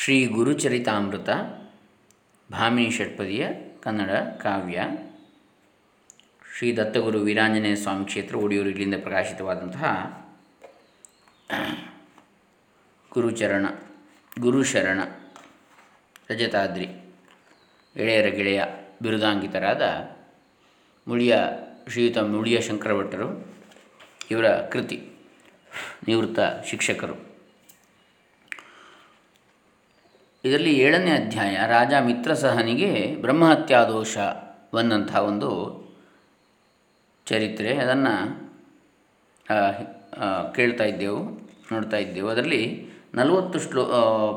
ಶ್ರೀ ಗುರುಚರಿತಾಮೃತ ಭಾಮಿನಿ ಷಟ್ಪದಿಯ ಕನ್ನಡ ಕಾವ್ಯ. ಶ್ರೀ ದತ್ತಗುರು ವೀರಾಂಜನೇಯ ಸ್ವಾಮಿ ಕ್ಷೇತ್ರ ಒಡಿಯೂರು ಇಲ್ಲಿಂದ ಪ್ರಕಾಶಿತವಾದಂತಹ ಗುರುಚರಣ ಗುರುಶರಣ ರಜತಾದ್ರಿ, ಎಳೆಯರ ಗೆಳೆಯ ಬಿರುದಾಂಕಿತರಾದ ಮುಳಿಯ, ಶ್ರೀಯುತ ಮುಳಿಯ ಶಂಕರಭಟ್ಟರು ಇವರ ಕೃತಿ ನಿವೃತ್ತ ಶಿಕ್ಷಕರು. ಇದರಲ್ಲಿ ಏಳನೇ ಅಧ್ಯಾಯ ರಾಜ ಮಿತ್ರಸಹನಿಗೆ ಬ್ರಹ್ಮಹತ್ಯಾದೋಷ ಬಂದಂಥ ಒಂದು ಚರಿತ್ರೆ ಅದನ್ನು ಕೇಳ್ತಾ ಇದ್ದೆವು, ನೋಡ್ತಾ ಇದ್ದೆವು. ಅದರಲ್ಲಿ ನಲವತ್ತು ಶ್ಲೋ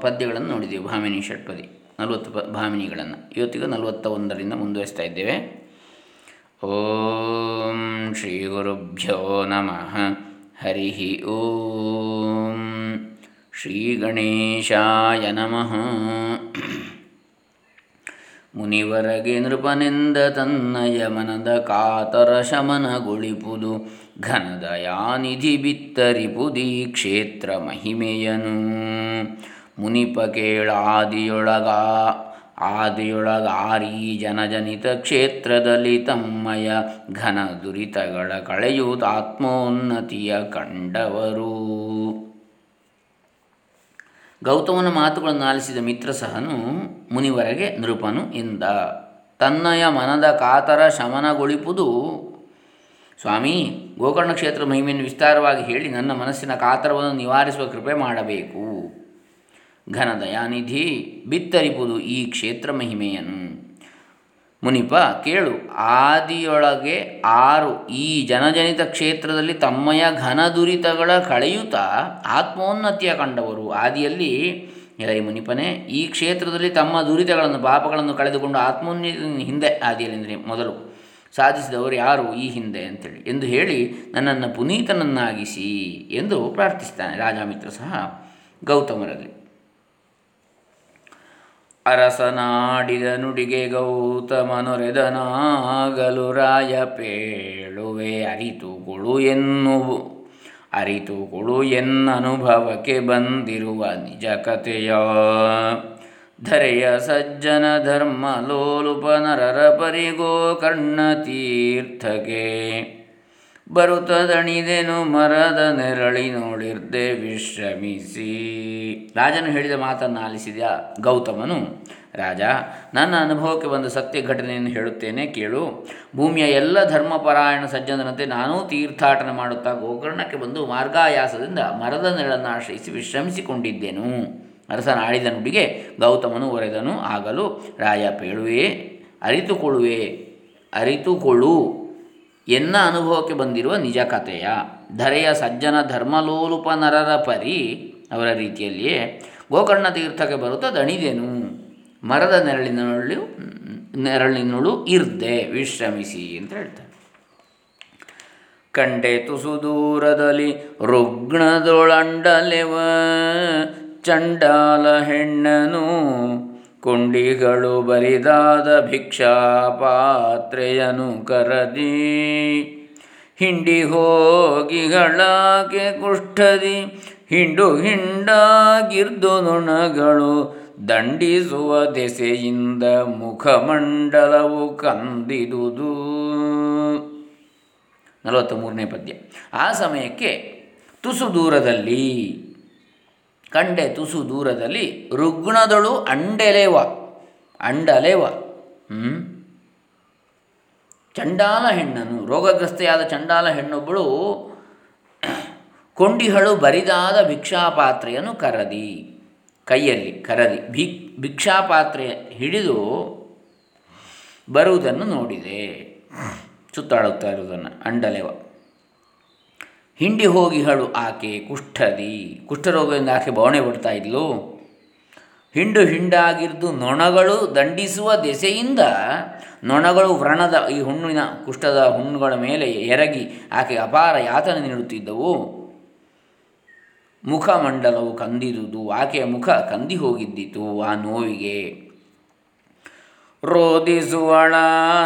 ಪದ್ಯಗಳನ್ನು ನೋಡಿದೆವು ಭಾಮಿನಿ ಷಟ್ಪದಿ, ನಲವತ್ತು ಪ, ಭಾಮಿನಿಗಳನ್ನು. ಇವತ್ತಿಗೂ ನಲವತ್ತ ಒಂದರಿಂದ ಮುಂದುವರಿಸ್ತಾ ಇದ್ದೇವೆ. ಓಂ ಶ್ರೀ ಗುರುಭ್ಯೋ ನಮಃ. ಹರಿ ಓಂ. ಶ್ರೀ ಗಣೇಶಾಯ ನಮಃ. ಮುನಿವರಗೆ ನೃಪನೆಂದ ತನ್ನಯ ಮನದ ಕಾತರ ಶಮನಗೊಳಿಪುದು ಘನದಯಾನಿಧಿ ಬಿತ್ತರಿಪುದಿ ಕ್ಷೇತ್ರ ಮಹಿಮೆಯನು. ಮುನಿಪ ಕೇಳಾದಿಯೊಳಗ, ಆದಿಯೊಳಗಾರಿ ಜನಜನಿತ ಕ್ಷೇತ್ರದಲ್ಲಿ ತಮ್ಮಯ ಘನ ದುರಿತಗಳ ಕಳೆಯುತ್ತಾತ್ಮೋನ್ನತಿಯ ಕಂಡವರು. ಗೌತಮನ ಮಾತುಗಳನ್ನು ಆಲಿಸಿದ ಮಿತ್ರಸಹನು ಮುನಿವರೆಗೆ ನೃಪನು ಎಂದ. ತನ್ನಯ ಮನದ ಕಾತರ ಶಮನಗೊಳಿಪುದು. ಸ್ವಾಮಿ, ಗೋಕರ್ಣ ಕ್ಷೇತ್ರ ಮಹಿಮೆಯನ್ನು ವಿಸ್ತಾರವಾಗಿ ಹೇಳಿ ನನ್ನ ಮನಸ್ಸಿನ ಕಾತರವನ್ನು ನಿವಾರಿಸುವ ಕೃಪೆ ಮಾಡಬೇಕು. ಘನದಯಾನಿಧಿ ಬಿತ್ತರಿಪುದು ಈ ಕ್ಷೇತ್ರ ಮಹಿಮೆಯನ್ನು. ಮುನಿಪ, ಕೇಳು. ಆದಿಯೊಳಗೆ ಆರು. ಈ ಜನಜನಿತ ಕ್ಷೇತ್ರದಲ್ಲಿ ತಮ್ಮಯ ಘನ ದುರಿತಗಳ ಕಳೆಯುತ್ತಾ ಆತ್ಮೋನ್ನತಿಯ ಕಂಡವರು. ಆದಿಯಲ್ಲಿ, ಎಲೈ ಮುನಿಪನೇ, ಈ ಕ್ಷೇತ್ರದಲ್ಲಿ ತಮ್ಮ ದುರಿತಗಳನ್ನು, ಪಾಪಗಳನ್ನು ಕಳೆದುಕೊಂಡು ಆತ್ಮೋನ್ನತಿ ಹಿಂದೆ ಆದಿಯಲ್ಲಿಂದರೆ ಮೊದಲು ಸಾಧಿಸಿದವರು ಯಾರು? ಈ ಹಿಂದೆ ಅಂತೇಳಿ. ಎಂದು ಹೇಳಿ, ನನ್ನನ್ನು ಪುನೀತನನ್ನಾಗಿಸಿ ಎಂದು ಪ್ರಾರ್ಥಿಸ್ತಾನೆ ರಾಜಾಮಿತ್ರ ಸಹ ಗೌತಮರಲ್ಲಿ. ಅರಸನಾಡಿದ ನುಡಿಗೆ ಗೌತಮನೊರೆದನಾಗಲು ರಾಯ ಪೇಳುವೆ ಅರಿತುಕೊಳು ಎನ್ನುವು ಅರಿತುಗಳು ಎನ್ನನುಭವಕ್ಕೆ ಬಂದಿರುವ ನಿಜ ಕಥೆಯ ಧರೆಯ ಸಜ್ಜನ ಧರ್ಮ ಲೋಲುಪ ನರರ ಪರಿಗೋ ಕರ್ಣ ಬರುತ್ತದಣಿದೆನು ಮರದ ನೆರಳಿ ನೋಡಿರ್ದೆ ವಿಶ್ರಮಿಸಿ. ರಾಜನು ಹೇಳಿದ ಮಾತನ್ನು ಆಲಿಸಿದ ಗೌತಮನು, ರಾಜ, ನನ್ನ ಅನುಭವಕ್ಕೆ ಬಂದ ಸತ್ಯ ಘಟನೆಯನ್ನು ಹೇಳುತ್ತೇನೆ, ಕೇಳು. ಭೂಮಿಯ ಎಲ್ಲ ಧರ್ಮಪರಾಯಣ ಸಜ್ಜನರಂತೆ ನಾನೂ ತೀರ್ಥಾಟನೆ ಮಾಡುತ್ತಾ ಗೋಕರ್ಣಕ್ಕೆ ಬಂದು ಮಾರ್ಗಾಯಾಸದಿಂದ ಮರದ ನೆರಳನ್ನು ಆಶ್ರಯಿಸಿ ವಿಶ್ರಮಿಸಿಕೊಂಡಿದ್ದೆನು. ಅರಸನ ಆಡಿದ ನುಡಿಗೆ ಗೌತಮನು ಒರೆದನು, ಆಗಲು ರಾಯ, ಪೇಳುವೆ, ಅರಿತುಕೊಳ್ಳುವೆ, ಅರಿತುಕೊಳ್ಳು. ಎನ್ನ ಅನುಭವಕ್ಕೆ ಬಂದಿರುವ ನಿಜ ಕಥೆಯ ಧರೆಯ ಸಜ್ಜನ ಧರ್ಮಲೋಲುಪ ನರರ ಪರಿ ಅವರ ರೀತಿಯಲ್ಲಿಯೇ ಗೋಕರ್ಣ ತೀರ್ಥಕ್ಕೆ ಬರುತ್ತಾ ದಣಿದೆನು. ಮರದ ನೆರಳಿನಳು ನೆರಳಿನಳು ಇರ್ದೆ, ವಿಶ್ರಮಿಸಿ ಅಂತ ಹೇಳ್ತಾರೆ. ಕಂಡೆ ತುಸು ದೂರದಲ್ಲಿ ರುಗ್ಣದೊಳಂಡಲೆವ ಚಂಡಾಲ ಹೆಣ್ಣನು ಕೊಂಡಿಗಳು ಬರಿದಾದ ಭಿಕ್ಷಾ ಪಾತ್ರೆಯನು ಕರದಿ, ಹಿಂಡಿ ಹೋಗಿಗಳಾಕೆ ಕುಷ್ಠದಿ, ಹಿಂಡು ಹಿಂಡಾಗಿರ್ದು ನುಣಗಳು ದಂಡಿಸುವ ದೆಸೆಯಿಂದ ಮುಖಮಂಡಲವು ಕಂದಿದುದು. ನಲವತ್ತ ಮೂರನೇ ಪದ್ಯ. ಆ ಸಮಯಕ್ಕೆ ತುಸು ದೂರದಲ್ಲಿ ಕಂಡೆ ತುಸು ದೂರದಲ್ಲಿ ರುಗ್ಣದಳು ಅಂಡೆಲೆವ, ಅಂಡಲೆವ. ಹ್ಞೂ ಚಂಡಾಲ ಹೆಣ್ಣನು, ರೋಗಗ್ರಸ್ತೆಯಾದ ಚಂಡಾಲ ಹೆಣ್ಣೊಬ್ಬಳು ಕೊಂಡಿಹಳು ಬರಿದಾದ ಭಿಕ್ಷಾಪಾತ್ರೆಯನ್ನು ಕರದಿ. ಕೈಯಲ್ಲಿ ಕರದಿ ಭಿಕ್ ಭಿಕ್ಷಾಪಾತ್ರೆ ಹಿಡಿದು ಬರುವುದನ್ನು ನೋಡಿದೆ. ಸುತ್ತಾಡುತ್ತಾ ಇರುವುದನ್ನು, ಅಂಡಲೆವ. ಹಿಂಡಿ ಹೋಗಿಹಳು ಆಕೆ ಕುಷ್ಠದಿ. ಕುಷ್ಠರೋಗದಿಂದ ಆಕೆ ಬವಣೆ ಬಿಡ್ತಾ ಇದ್ಲು. ಹಿಂಡು ಹಿಂಡಾಗಿರ್ದು ನೊಣಗಳು ದಂಡಿಸುವ ದೆಸೆಯಿಂದ ನೊಣಗಳು ವ್ರಣದ ಈ ಹುಣ್ಣಿನ ಕುಷ್ಠದ ಹುಣ್ಣುಗಳ ಮೇಲೆ ಎರಗಿ ಆಕೆ ಅಪಾರ ಯಾತನೆ ನೀಡುತ್ತಿದ್ದವು. ಮುಖಮಂಡಲವು ಕಂದಿದುದು. ಆಕೆಯ ಮುಖ ಕಂದಿ ಹೋಗಿದ್ದಿತು ಆ ನೋವಿಗೆ. ರೋದಿಸುವಳ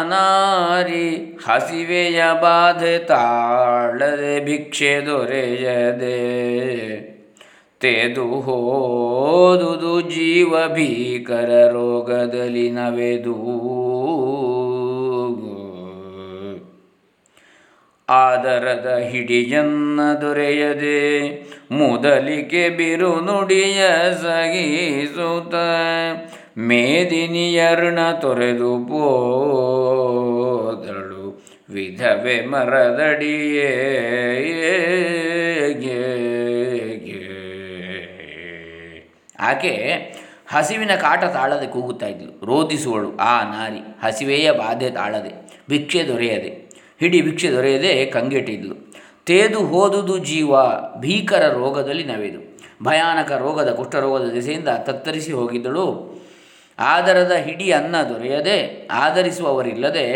ನಾರಿ ಹಸಿವೆಯ ಬಾಧೆ ತಾಳದೆ ಭಿಕ್ಷೆ ದೊರೆಯದೆ. ತೆದು ಹೋದುದು ಜೀವ ಭೀಕರ ರೋಗದಲ್ಲಿ ನವೆದು. ಆದರದ ಹಿಡಿಯನ್ನ ದೊರೆಯದೆ ಮೊದಲಿಕೆ ಬಿರು ನುಡಿಯ ಸಗಿಸುತ್ತ. ಮೇದಿನಿಯರ್ಣ ತೊರೆದು ಪೋದಳು ವಿಧವೆ ಮರದಡಿಯೇ ಆಕೆ ಹಸಿವಿನ ಕಾಟ ತಾಳದೆ ಕೂಗುತ್ತಾ ಇದ್ಲು. ರೋಧಿಸುವಳು ಆ ನಾರಿ ಹಸಿವೆಯ ಬಾಧೆ ತಾಳದೆ, ಭಿಕ್ಷೆ ದೊರೆಯದೆ. ಹಿಡಿ ಭಿಕ್ಷೆ ದೊರೆಯದೆ ಕಂಗೆಟ್ಟಿದ್ಲು. ತೇದು ಹೋದುದು ಜೀವ ಭೀಕರ ರೋಗದಲ್ಲಿ ನವೆದು. ಭಯಾನಕ ರೋಗದ ಕುಷ್ಠರೋಗದ ದೆಸೆಯಿಂದ ತತ್ತರಿಸಿ ಹೋಗಿದ್ದಳು ಆದರದ ಹಿಡಿ ಅನ್ನ ದೊರೆಯದೆ ಆಧರಿಸುವವರಿಲ್ಲದೆ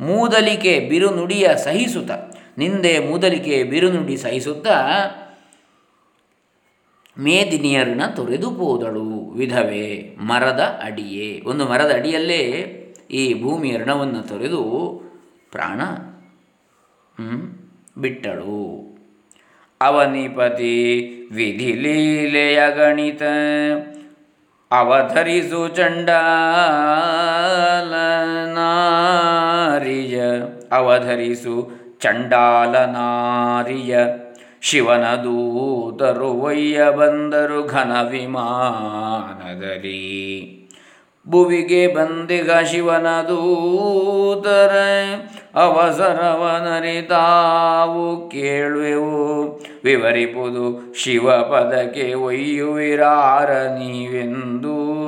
ಮೂದಲಿಕೆ ಬಿರುನುಡಿಯ ಸಹಿಸುತ್ತ. ನಿಂದೆ ಮೂದಲಿಕೆ ಬಿರುನುಡಿ ಸಹಿಸುತ್ತಾ. ಮೇದಿನಿಯರನ್ನ ತೊರೆದು ಹೋದಳು ವಿಧವೆ ಮರದ ಅಡಿಯೇ. ಒಂದು ಮರದ ಅಡಿಯಲ್ಲೇ ಈ ಭೂಮಿಯ ಋಣವನ್ನು ತೊರೆದು ಪ್ರಾಣ ಬಿಟ್ಟಳು. ಅವನಿಪತಿ ವಿಧಿ ಲೀಲೆಯ ಗಣಿತ ಅವಧರಿಸು ಚಂಡಾಲನಾರಿಯ ಅವಧರಿಸು ಚಂಡಾಲನಾರಿಯ. ಶಿವನ ದೂತರು ಒಯ್ಯ ಬಂದರು ಘನ ವಿಮಾನದಲ್ಲಿ. ಭುವಿಗೆ ಬಂದಿಗ ಶಿವನ ದೂತರ ಅವಸರವನರಿತಾವು ಕೇಳುವೆವು. ವಿವರಿಪುದು ಶಿವ ಪದಕ್ಕೆ ಒಯ್ಯುವಿರಾರ ನೀವೆಂದು.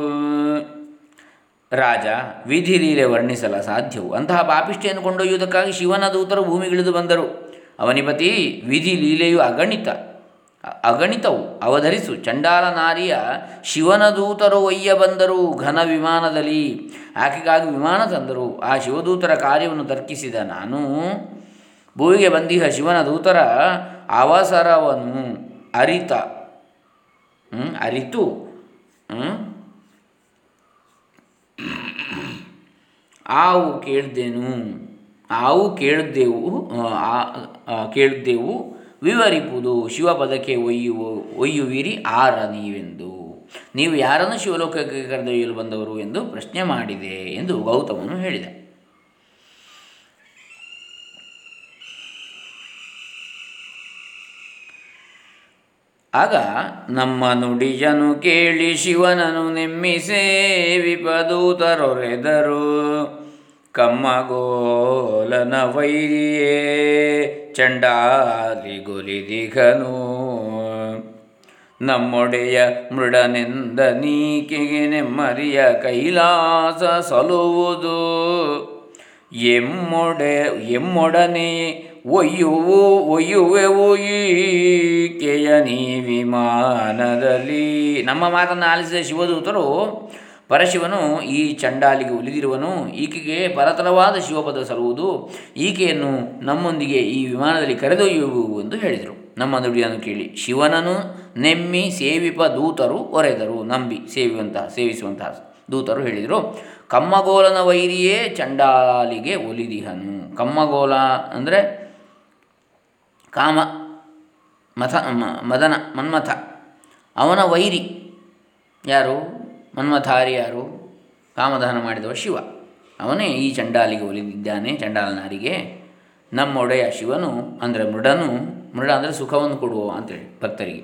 ರಾಜ ವಿಧಿಲೀಲೆ ವರ್ಣಿಸಲ ಸಾಧ್ಯವು. ಅಂತಹ ಪಾಪಿಷ್ಠೆಯನ್ನು ಕೊಂಡೊಯ್ಯುವುದಕ್ಕಾಗಿ ಶಿವನ ದೂತರು ಭೂಮಿಗಿಳಿದು ಬಂದರು. ಅವನಿಪತಿ ವಿಧಿ ಲೀಲೆಯು ಅಗಣಿತ. ಅಗಣಿತವು ಅವಧರಿಸು. ಚಂಡಾಲ ನಾರಿಯ ಶಿವನ ದೂತರು ಒಯ್ಯ ಬಂದರು ಘನ ವಿಮಾನದಲ್ಲಿ. ಆಕೆಗಾಗಿ ವಿಮಾನ ತಂದರು. ಆ ಶಿವದೂತರ ಕಾರ್ಯವನ್ನು ತರ್ಕಿಸಿದ ನಾನು. ಭೂವಿಗೆ ಬಂದಿಹ ಶಿವನ ದೂತರ ಅವಸರವನ್ನು ಅರಿತ. ಅರಿತು. ಆವು ಕೇಳಿದೆನು. ಆವು ಕೇಳಿದ್ದೆವು ಕೇಳಿದ್ದೆವು ವಿವರಿಪುದು. ಶಿವಪದಕ್ಕೆ ಒಯ್ಯುವ, ಒಯ್ಯುವಿರಿ ಆರ ನೀವೆಂದು ನೀವು ಯಾರನ್ನು ಶಿವಲೋಕಕ್ಕೆ ಕರೆದೊಯ್ಯಲು ಬಂದವರು ಎಂದು ಪ್ರಶ್ನೆ ಮಾಡಿದೆ ಎಂದು ಗೌತಮನು ಹೇಳಿದ. ಆಗ ನಮ್ಮ ನುಡಿಜನು ಕೇಳಿ ಶಿವನನು ನೆಮ್ಮಿಸೇ ವಿಪದೂತರೊರೆದರು. ಕಮ್ಮಗೋಲನ ವೈರಿಯೇ ಚಂಡಾಲಿಗೊಲಿದಿಗನು. ನಮ್ಮೊಡೆಯ ಮೃಡನೆಂದ ನೀಕೆಗೆ ನೆಮ್ಮರಿಯ ಕೈಲಾಸ ಸಲುವುದು. ಎಮ್ಮೊಡೆ, ಎಮ್ಮೊಡನೆ ಒಯ್ಯುವು, ಒಯ್ಯುವೆವು ಈಕೆಯ ನೀ ವಿಮಾನದಲ್ಲಿ ನಮ್ಮ ಮಾತನ್ನು ಆಲಿಸಿದ ಶಿವದೂತರು ಪರಶಿವನು ಈ ಚಂಡಾಲಿಗೆ ಉಳಿದಿರುವನು. ಈಕೆಗೆ ಪರತರವಾದ ಶಿವಪದ ಸರುವುದು. ಈಕೆಯನ್ನು ನಮ್ಮೊಂದಿಗೆ ಈ ವಿಮಾನದಲ್ಲಿ ಕರೆದೊಯ್ಯುವು ಎಂದು ಹೇಳಿದರು. ನಮ್ಮ ನುಡಿಯನ್ನು ಕೇಳಿ ಶಿವನನ್ನು ನೆಮ್ಮಿ ಸೇವಿಪ ದೂತರು ಒರೆದರು ನಂಬಿ ಸೇವಿಯುವಂತಹ ಸೇವಿಸುವಂತಹ ದೂತರು ಹೇಳಿದರು, ಕಮ್ಮಗೋಲನ ವೈರಿಯೇ ಚಂಡಾಲಿಗೆ ಒಲಿದಿಹನು. ಕಮ್ಮಗೋಲ ಅಂದರೆ ಕಾಮ, ಮಥ ಮದನ, ಮನ್ಮಥ. ಅವನ ವೈರಿ ಯಾರು? ಮನ್ಮಥಾರಿ ಯಾರು ಕಾಮಧಾನ ಮಾಡಿದವ ಶಿವ. ಅವನೇ ಈ ಚಂಡಾಲಿಗೆ ಒಲಿದಿದ್ದಾನೆ, ಚಂಡಾಲನಾರಿಗೆ ನಮ್ಮೊಡೆಯ ಶಿವನು ಅಂದರೆ ಮೃಡನು, ಮೃಡ ಅಂದರೆ ಸುಖವನ್ನು ಕೊಡುವ ಅಂತೇಳಿ ಭಕ್ತರಿಗೆ.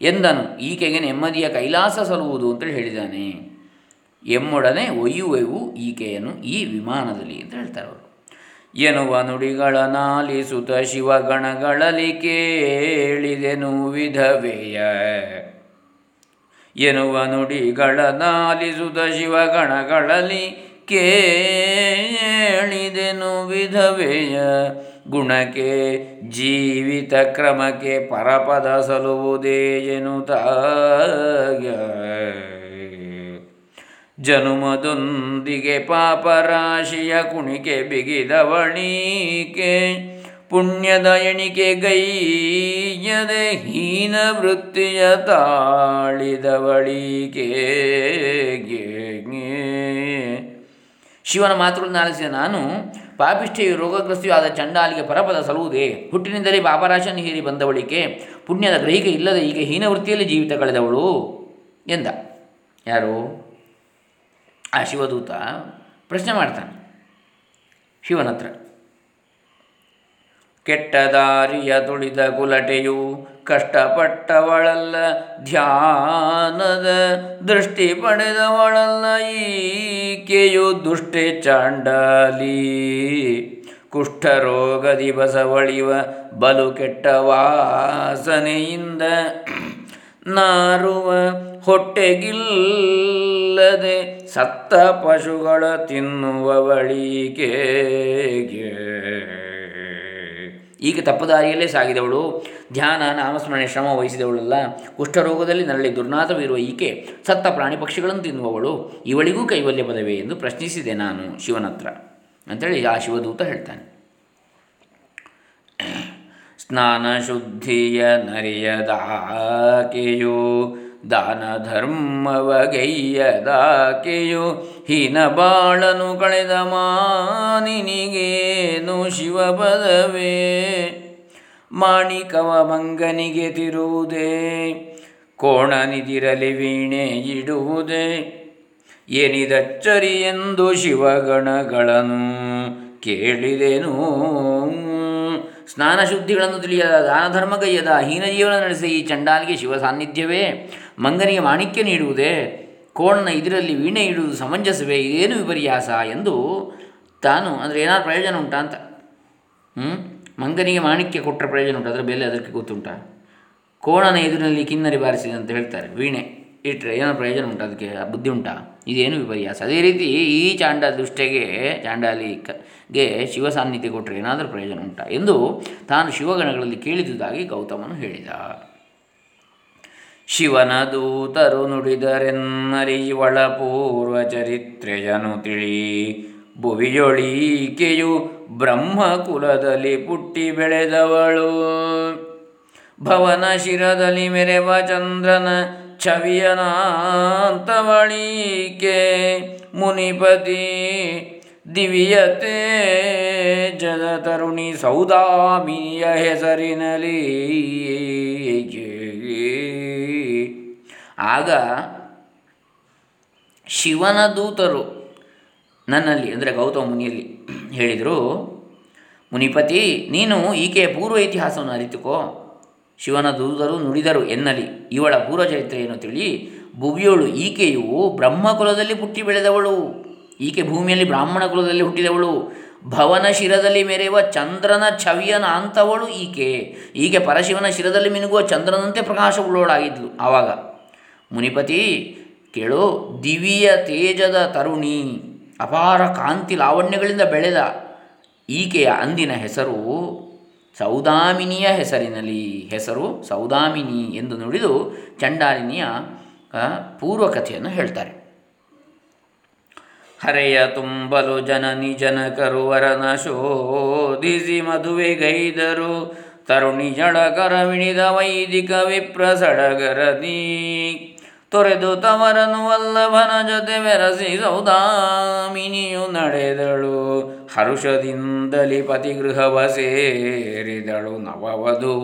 ಎಂದನು, ಈಕೆಗೆ ನೆಮ್ಮದಿಯ ಕೈಲಾಸ ಸಲುವುದು ಅಂತೇಳಿ ಹೇಳಿದ್ದಾನೆ. ಎಮ್ಮೊಡನೆ ಒಯ್ಯುವೆವು ಈಕೆಯನ್ನು ಈ ವಿಮಾನದಲ್ಲಿ ಅಂತ ಹೇಳ್ತಾರೆ ಅವರು. ಎನ್ನುವ ನುಡಿಗಳ ನಾಲಿಸುತ ಶಿವಗಣಗಳಲ್ಲಿ ಕೇಳಿದೆನು ವಿಧವೆಯ ಎನ್ನುವ ನುಡಿಗಳ ನಾಲಿಸುದ ಶಿವಗಣಗಳಲ್ಲಿ ಕೇಳಿದೆನು ವಿಧವೆಯ ಗುಣಕ್ಕೆ, ಜೀವಿತ ಕ್ರಮಕ್ಕೆ ಪರಪದ ಸಲುವುದೇ ಎನ್ನುತ್ತ ಜನುಮದೊಂದಿಗೆ ಪಾಪರಾಶಿಯ ಕುಣಿಕೆ ಬಿಗಿದವಣಿಕೆ ಪುಣ್ಯದ ಎಣಿಕೆ ಗೈಯದೆ ಹೀನ ವೃತ್ತಿಯ ತಾಳಿದವಳಿಗೆ ಶಿವನ ಮಾತುಗಳನ್ನು ಆಲಿಸಿದ ನಾನು, ಪಾಪಿಷ್ಠೆಯು ರೋಗಗ್ರಸ್ತಿಯೂ ಆದ ಚಂಡಾಲಿಗೆ ಪರಪದ ಸಲುವುದೇ ಹುಟ್ಟಿನಿಂದಲೇ ಪಾಪರಾಶನ್ನು ಹೀರಿ ಬಂದವಳಿಕೆ, ಪುಣ್ಯದ ಗ್ರಹಿಕೆ ಇಲ್ಲದೆ ಈಗ ಹೀನವೃತ್ತಿಯಲ್ಲಿ ಜೀವಿತ ಕಳೆದವಳು? ಎಂದ. ಯಾರು? ಆ ಶಿವದೂತ ಪ್ರಶ್ನೆ ಮಾಡ್ತಾನೆ. ಶಿವನ ಹತ್ರ ಕೆಟ್ಟ ದಾರಿಯ ತುಳಿದ ಕುಲಟೆಯು ಕಷ್ಟಪಟ್ಟವಳಲ್ಲ, ಧ್ಯಾನದ ದೃಷ್ಟಿ ಪಡೆದವಳಲ್ಲ, ಈಕೆಯು ದುಷ್ಟೆ ಚಾಂಡಾಲಿ. ಕುಷ್ಠರೋಗದಿ ಬಸವಳಿವ ಬಲು ಕೆಟ್ಟ ವಾಸನೆಯಿಂದ ನಾರುವ ಹೊಟ್ಟೆಗಿಲ್ಲದೆ ಸತ್ತ ಪಶುಗಳ ತಿನ್ನುವವಳಿಗೆ ಈಗ ತಪ್ಪದಾರಿಯಲ್ಲೇ ಸಾಗಿದವಳು. ಧ್ಯಾನ, ನಾಮಸ್ಮರಣೆ, ಶ್ರಮ ವಹಿಸಿದವಳಲ್ಲ. ಕುಷ್ಠರೋಗದಲ್ಲಿ ನರಳಿ ದುರ್ನಾಥವಿರುವ ಈಕೆ ಸತ್ತ ಪ್ರಾಣಿ ಪಕ್ಷಿಗಳನ್ನು ತಿನ್ನುವವಳು. ಇವಳಿಗೂ ಕೈವಲ್ಯ ಪದವೇ ಎಂದು ಪ್ರಶ್ನಿಸಿದೆ ನಾನು ಶಿವನತ್ರ ಅಂತೇಳಿ ಆ ಶಿವದೂತ ಹೇಳ್ತಾನೆ. ಸ್ನಾನ ಶುದ್ಧಿಯ ನರಿಯದಾಕೆಯು ದಾನ ಧರ್ಮವಗೈಯದಾಕೆಯು ಹೀನ ಬಾಳನು ಕಳೆದ ಮಾನಿನಿಗೇನು ಶಿವಪದವೇ ಮಾಣಿಕವ ಮಂಗನಿಗೆ ತಿರುವುದೇ? ಕೋಣನಿದಿರಲಿ ವೀಣೆ ಇಡುವುದೇ? ಏನಿದಚ್ಚರಿ ಎಂದು ಶಿವಗಣಗಳನ್ನು ಕೇಳಿದೆನು. ಸ್ನಾನ ಶುದ್ಧಿಗಳನ್ನು ತಿಳಿಯದ ದಾನ ಧರ್ಮಗೈಯದ ಹೀನ ಜೀವನ ನಡೆಸಿ ಈ ಚಂಡಾಲಿಗೆ ಶಿವ ಸಾನ್ನಿಧ್ಯವೇ ಮಂಗನಿಗೆ ಮಾಣಿಕ್ಯ ನೀಡುವುದೇ, ಕೋಣನ ಇದರಲ್ಲಿ ವೀಣೆ ಇಡುವುದು ಸಮಂಜಸವೇ, ಇದೇನು ವಿಪರ್ಯಾಸ ಎಂದು ತಾನು, ಅಂದರೆ ಏನಾದ್ರು ಪ್ರಯೋಜನ ಉಂಟಾ ಅಂತ. ಹ್ಞೂ ಮಂಗನಿಗೆ ಮಾಣಿಕ್ಯ ಕೊಟ್ಟರೆ ಪ್ರಯೋಜನ ಉಂಟು, ಅದರ ಬೆಲೆ ಅದಕ್ಕೆ ಗೊತ್ತುಂಟ? ಕೋಣನ ಎದುರಿನಲ್ಲಿ ಕಿನ್ನರಿ ಬಾರಿಸಿದೆ ಅಂತ ಹೇಳ್ತಾರೆ, ವೀಣೆ ಇಟ್ಟರೆ ಏನೋ ಪ್ರಯೋಜನ ಉಂಟು ಅದಕ್ಕೆ ಬುದ್ಧಿ ಉಂಟಾ? ಇದೇನು ವಿಪರ್ಯಾಸ? ಅದೇ ರೀತಿ ಈ ಚಾಂಡ ದುಷ್ಟೆಗೆ ಚಾಂಡಾಲಿಗೆ ಶಿವ ಸಾನ್ನಿಧ್ಯ ಕೊಟ್ಟರೆ ಏನಾದರೂ ಪ್ರಯೋಜನ ಉಂಟಾ ಎಂದು ತಾನು ಶಿವಗಣಗಳಲ್ಲಿ ಕೇಳಿದುದಾಗಿ ಗೌತಮನು ಹೇಳಿದ. ಶಿವನ ದೂತರು ನುಡಿದರೆನ್ನರಿವಳ ಪೂರ್ವ ಚರಿತ್ರೆಯನು ತಿಳಿ. ಭುವಿಯೊಳೀಕೆಯು ಬ್ರಹ್ಮಕುಲದಲ್ಲಿ ಪುಟ್ಟಿ ಬೆಳೆದವಳು. ಭವನ ಶಿರದಲ್ಲಿ ಮೆರೆವ ಚಂದ್ರನ ಛವಿಯನಾಂತವಳೀಕೆ. ಮುನಿಪತಿ ದಿವ್ಯತೆ ಜದ ತರುಣಿ ಸೌದಾಮಿಯ ಹೆಸರಿನಲಿ ಆಗ ಶಿವನ ದೂತರು ನನ್ನಲ್ಲಿ, ಅಂದರೆ ಗೌತಮ ಮುನಿಯಲ್ಲಿ ಹೇಳಿದರು, ಮುನಿಪತಿ, ನೀನು ಈಕೆಯ ಪೂರ್ವ ಇತಿಹಾಸವನ್ನು ಅರಿತುಕೋ. ಶಿವನ ದೂತರು ನುಡಿದರು ಎನ್ನಲಿ. ಇವಳ ಪೂರ್ವ ಚರಿತ್ರೆಯನ್ನು ತಿಳಿ ಭುವಿಯೋಳು ಈಕೆಯು ಬ್ರಹ್ಮಕುಲದಲ್ಲಿ ಹುಟ್ಟಿ ಬೆಳೆದವಳು. ಈಕೆ ಭೂಮಿಯಲ್ಲಿ ಬ್ರಾಹ್ಮಣ ಕುಲದಲ್ಲಿ ಹುಟ್ಟಿದವಳು. ಭವನ ಶಿರದಲ್ಲಿ ಮೆರೆಯುವ ಚಂದ್ರನ ಛವಿಯನ ಅಂತವಳು ಈಕೆ. ಈಕೆ ಪರಶಿವನ ಶಿರದಲ್ಲಿ ಮಿನುಗುವ ಚಂದ್ರನಂತೆ ಪ್ರಕಾಶವುಳ್ಳವಳಾಗಿದ್ಲು ಆವಾಗ. ಮುನಿಪತಿ, ಕೇಳು ದಿವಿಯ ತೇಜದ ತರುಣಿ, ಅಪಾರ ಕಾಂತಿ ಲಾವಣ್ಯಗಳಿಂದ ಬೆಳೆದ ಈಕೆಯ ಅಂದಿನ ಹೆಸರು ಸೌದಾಮಿನಿಯ ಹೆಸರಿನಲ್ಲಿ. ಹೆಸರು ಸೌದಾಮಿನಿ ಎಂದು ನುಡಿದು ಚಂಡಾಲಿನಿಯ ಪೂರ್ವಕಥೆಯನ್ನು ಹೇಳ್ತಾರೆ. ಹರೆಯ ತುಂಬಲು ಜನನಿ ಜನಕರುವರನ ಶೋಧಿಸಿ ಮದುವೆಗೈದರು ತರುಣಿ ಜಳಕರವಿಣಿದ ವೈದಿಕ ವಿಪ್ರ ಸಡಗರದಿ ತೊರೆದು ತವರನು ವಲ್ಲಭನ ಜೊತೆ ಬೆರಸಿ ಸೌದಾಮಿನಿಯು ನಡೆದಳು. ಹರುಷದಿಂದಲಿ ಪತಿಗೃಹವ ಸೇರಿದಳು ನವವಧೂ.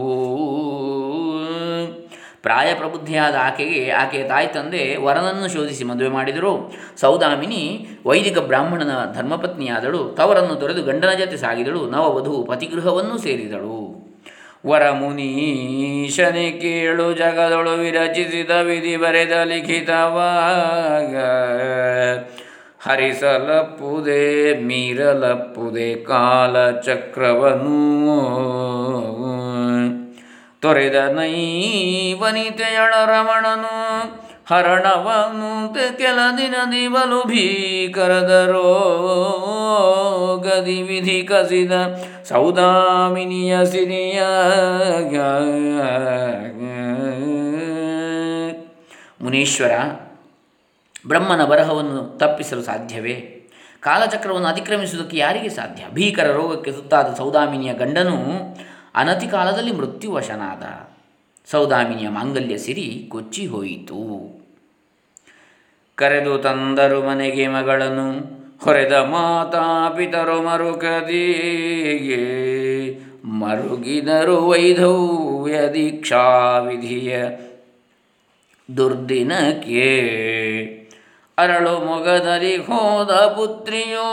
ಪ್ರಾಯ ಪ್ರಬುದ್ಧಿಯಾದ ಆಕೆಗೆ ಆಕೆಯ ತಾಯಿ ತಂದೆ ವರನನ್ನು ಶೋಧಿಸಿ ಮದುವೆ ಮಾಡಿದರು. ಸೌದಾಮಿನಿ ವೈದಿಕ ಬ್ರಾಹ್ಮಣನ ಧರ್ಮಪತ್ನಿಯಾದಳು. ತವರನ್ನು ತೊರೆದು ಗಂಡನ ಜೊತೆ ಸಾಗಿದಳು. ನವವಧು ಪತಿಗೃಹವನ್ನು ಸೇರಿದಳು. ವರಮುನೀಶನೆ ಕೇಳು ಜಗದೊಳು ವಿರಚಿಸಿದ ವಿಧಿ ಬರೆದ ಲಿಖಿತವಾಗ. ಹರಿಸಲಪ್ಪುದೆ ಮೀರಲಪ್ಪುದೆ ಕಾಲಚಕ್ರವನು. ತೊರೆದ ನೈ ವನಿತೆಯಳ ರಮಣನು ಹರಣವನು ಕೆಲ ದಿನದಿ ಬಲು ಭೀಕರದರೋ ಗದಿ ವಿಧಿ ಕಸಿದ ಸೌದಾಮಿನಿಯ ಸಿರಿಯ ಮುನೀಶ್ವರ, ಬ್ರಹ್ಮನ ಬರಹವನ್ನು ತಪ್ಪಿಸಲು ಸಾಧ್ಯವೇ? ಕಾಲಚಕ್ರವನ್ನು ಅತಿಕ್ರಮಿಸುವುದಕ್ಕೆ ಯಾರಿಗೆ ಸಾಧ್ಯ? ಭೀಕರ ರೋಗಕ್ಕೆ ಸುತ್ತಾದ ಸೌದಾಮಿನಿಯ ಗಂಡನು ಅನತಿ ಕಾಲದಲ್ಲಿ ಮೃತ್ಯುವಶನಾದ. ಸೌದಾಮಿನಿಯ ಮಾಂಗಲ್ಯ ಸಿರಿ ಕೊಚ್ಚಿ ಹೋಯಿತು. ಕರೆದು ತಂದರು ಮನೆಗೆ ಮಗಳನ್ನು, ಹೊರೆದ ಮಾತಾ ಪಿತರು ಮರುಕದಿಗೆ ಮರುಗಿದರು ವೈಧವ್ಯ ದೀಕ್ಷಾ ವಿಧಿಯ ದುರ್ದಿನಕ್ಕೆ. ಅರಳು ಮೊಗದಲ್ಲಿ ಹೋದ ಪುತ್ರಿಯೋ,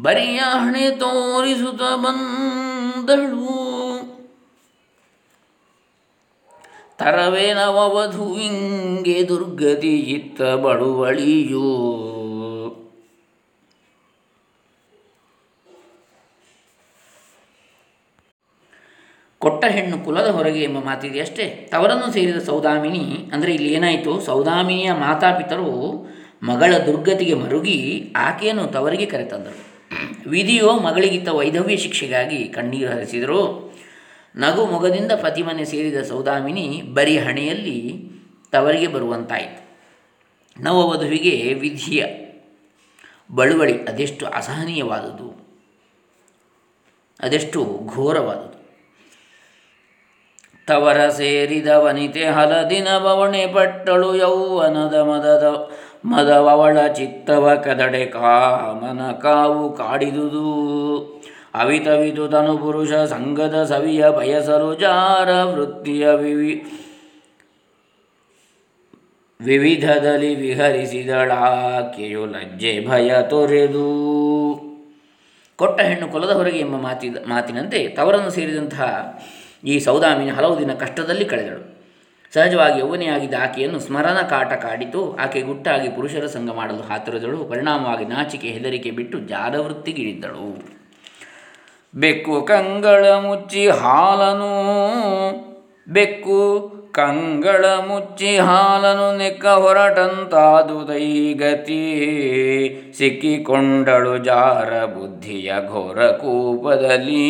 ಬರಿಯ ಹಣೆ ತೋರಿಸುತ್ತ ಬಂದಳು. ತರವೇನವಧುವಿಂಗೆ ದುರ್ಗತಿ ಇತ್ತ ಬಳುವಳಿಯೂ. ಕೊಟ್ಟ ಹೆಣ್ಣು ಕುಲದ ಹೊರಗೆ ಎಂಬ ಮಾತಿದೆ ಅಷ್ಟೇ. ತವರನ್ನು ಸೇರಿದ ಸೌದಾಮಿನಿ, ಅಂದರೆ ಇಲ್ಲಿ ಏನಾಯಿತು? ಸೌದಾಮಿನಿಯ ಮಾತಾಪಿತರು ಮಗಳ ದುರ್ಗತಿಗೆ ಮರುಗಿ ಆಕೆಯನ್ನು ತವರಿಗೆ ಕರೆತಂದರು. ವಿಧಿಯೋ ಮಗಳಿಗಿತ್ತ ವೈಧವ್ಯ ಶಿಕ್ಷೆಗಾಗಿ ಕಣ್ಣೀರು ಹರಿಸಿದರು. ನಗು ಮೊಗದಿಂದ ಪತಿಮನೆ ಸೇರಿದ ಸೌದಾಮಿನಿ ಬರಿ ಹಣೆಯಲ್ಲಿ ತವರಿಗೆ ಬರುವಂತಾಯಿತು. ನವವಧುವಿಗೆ ವಿಧಿಯ ಬಳುವಳಿ ಅದೆಷ್ಟು ಅಸಹನೀಯವಾದುದು. ಅದೆಷ್ಟು ಘೋರವಾದುದು. ತವರ ಸೇರಿದ ವನಿತೆ ಹಲದಿನ ಬವಣೆ ಪಟ್ಟಳು ಯೌವನದ ಮದದ ಮದವಳ ಚಿತ್ತವ ಕದಡೆ ಕಾಮನ ಕಾವು ಕಾಡಿದುದು. ಅವಿತವಿತು ತನು ಪುರುಷ ಸಂಗದ ಸವಿಯ ಬಯಸಲು ಜಾರ ವೃತ್ತಿಯ ವಿವಿ ವಿವಿಧದಲ್ಲಿ ವಿಹರಿಸಿದಳಾಕೆಯು ಲಜ್ಜೆ ಭಯ ತೊರೆದು ಕೊಟ್ಟ ಹೆಣ್ಣು ಕೊಲದ ಹೊರಗೆ ಎಂಬ ಮಾತಿದ ಮಾತಿನಂತೆ ತವರನ್ನು ಸೇರಿದಂತಹ ಈ ಸೌದಾಮಿನ ಹಲವು ದಿನ ಕಷ್ಟದಲ್ಲಿ ಕಳೆದಳು. ಸಹಜವಾಗಿ ಯೌವನೆಯಾಗಿದ್ದ ಆಕೆಯನ್ನು ಸ್ಮರಣ ಕಾಟ ಕಾಡಿತು. ಆಕೆ ಗುಟ್ಟಾಗಿ ಪುರುಷರ ಸಂಘ ಮಾಡಲು ಹಾತೊರೆದಳು. ಪರಿಣಾಮವಾಗಿ ನಾಚಿಕೆ ಹೆದರಿಕೆ ಬಿಟ್ಟು ಜಾರವೃತ್ತಿಗಿಳಿದ್ದಳು. ಬೆಕ್ಕು ಕಂಗಳ ಮುಚ್ಚಿ ಹಾಲನು, ಬೆಕ್ಕು ಕಂಗಳ ಮುಚ್ಚಿ ಹಾಲನು ನೆಕ್ಕ ಹೊರಟಂತಾದು ದೈಗತಿ. ಸಿಕ್ಕಿಕೊಂಡಳು ಜಾರ ಬುದ್ಧಿಯ ಘೋರ ಕೂಪದಲ್ಲಿ.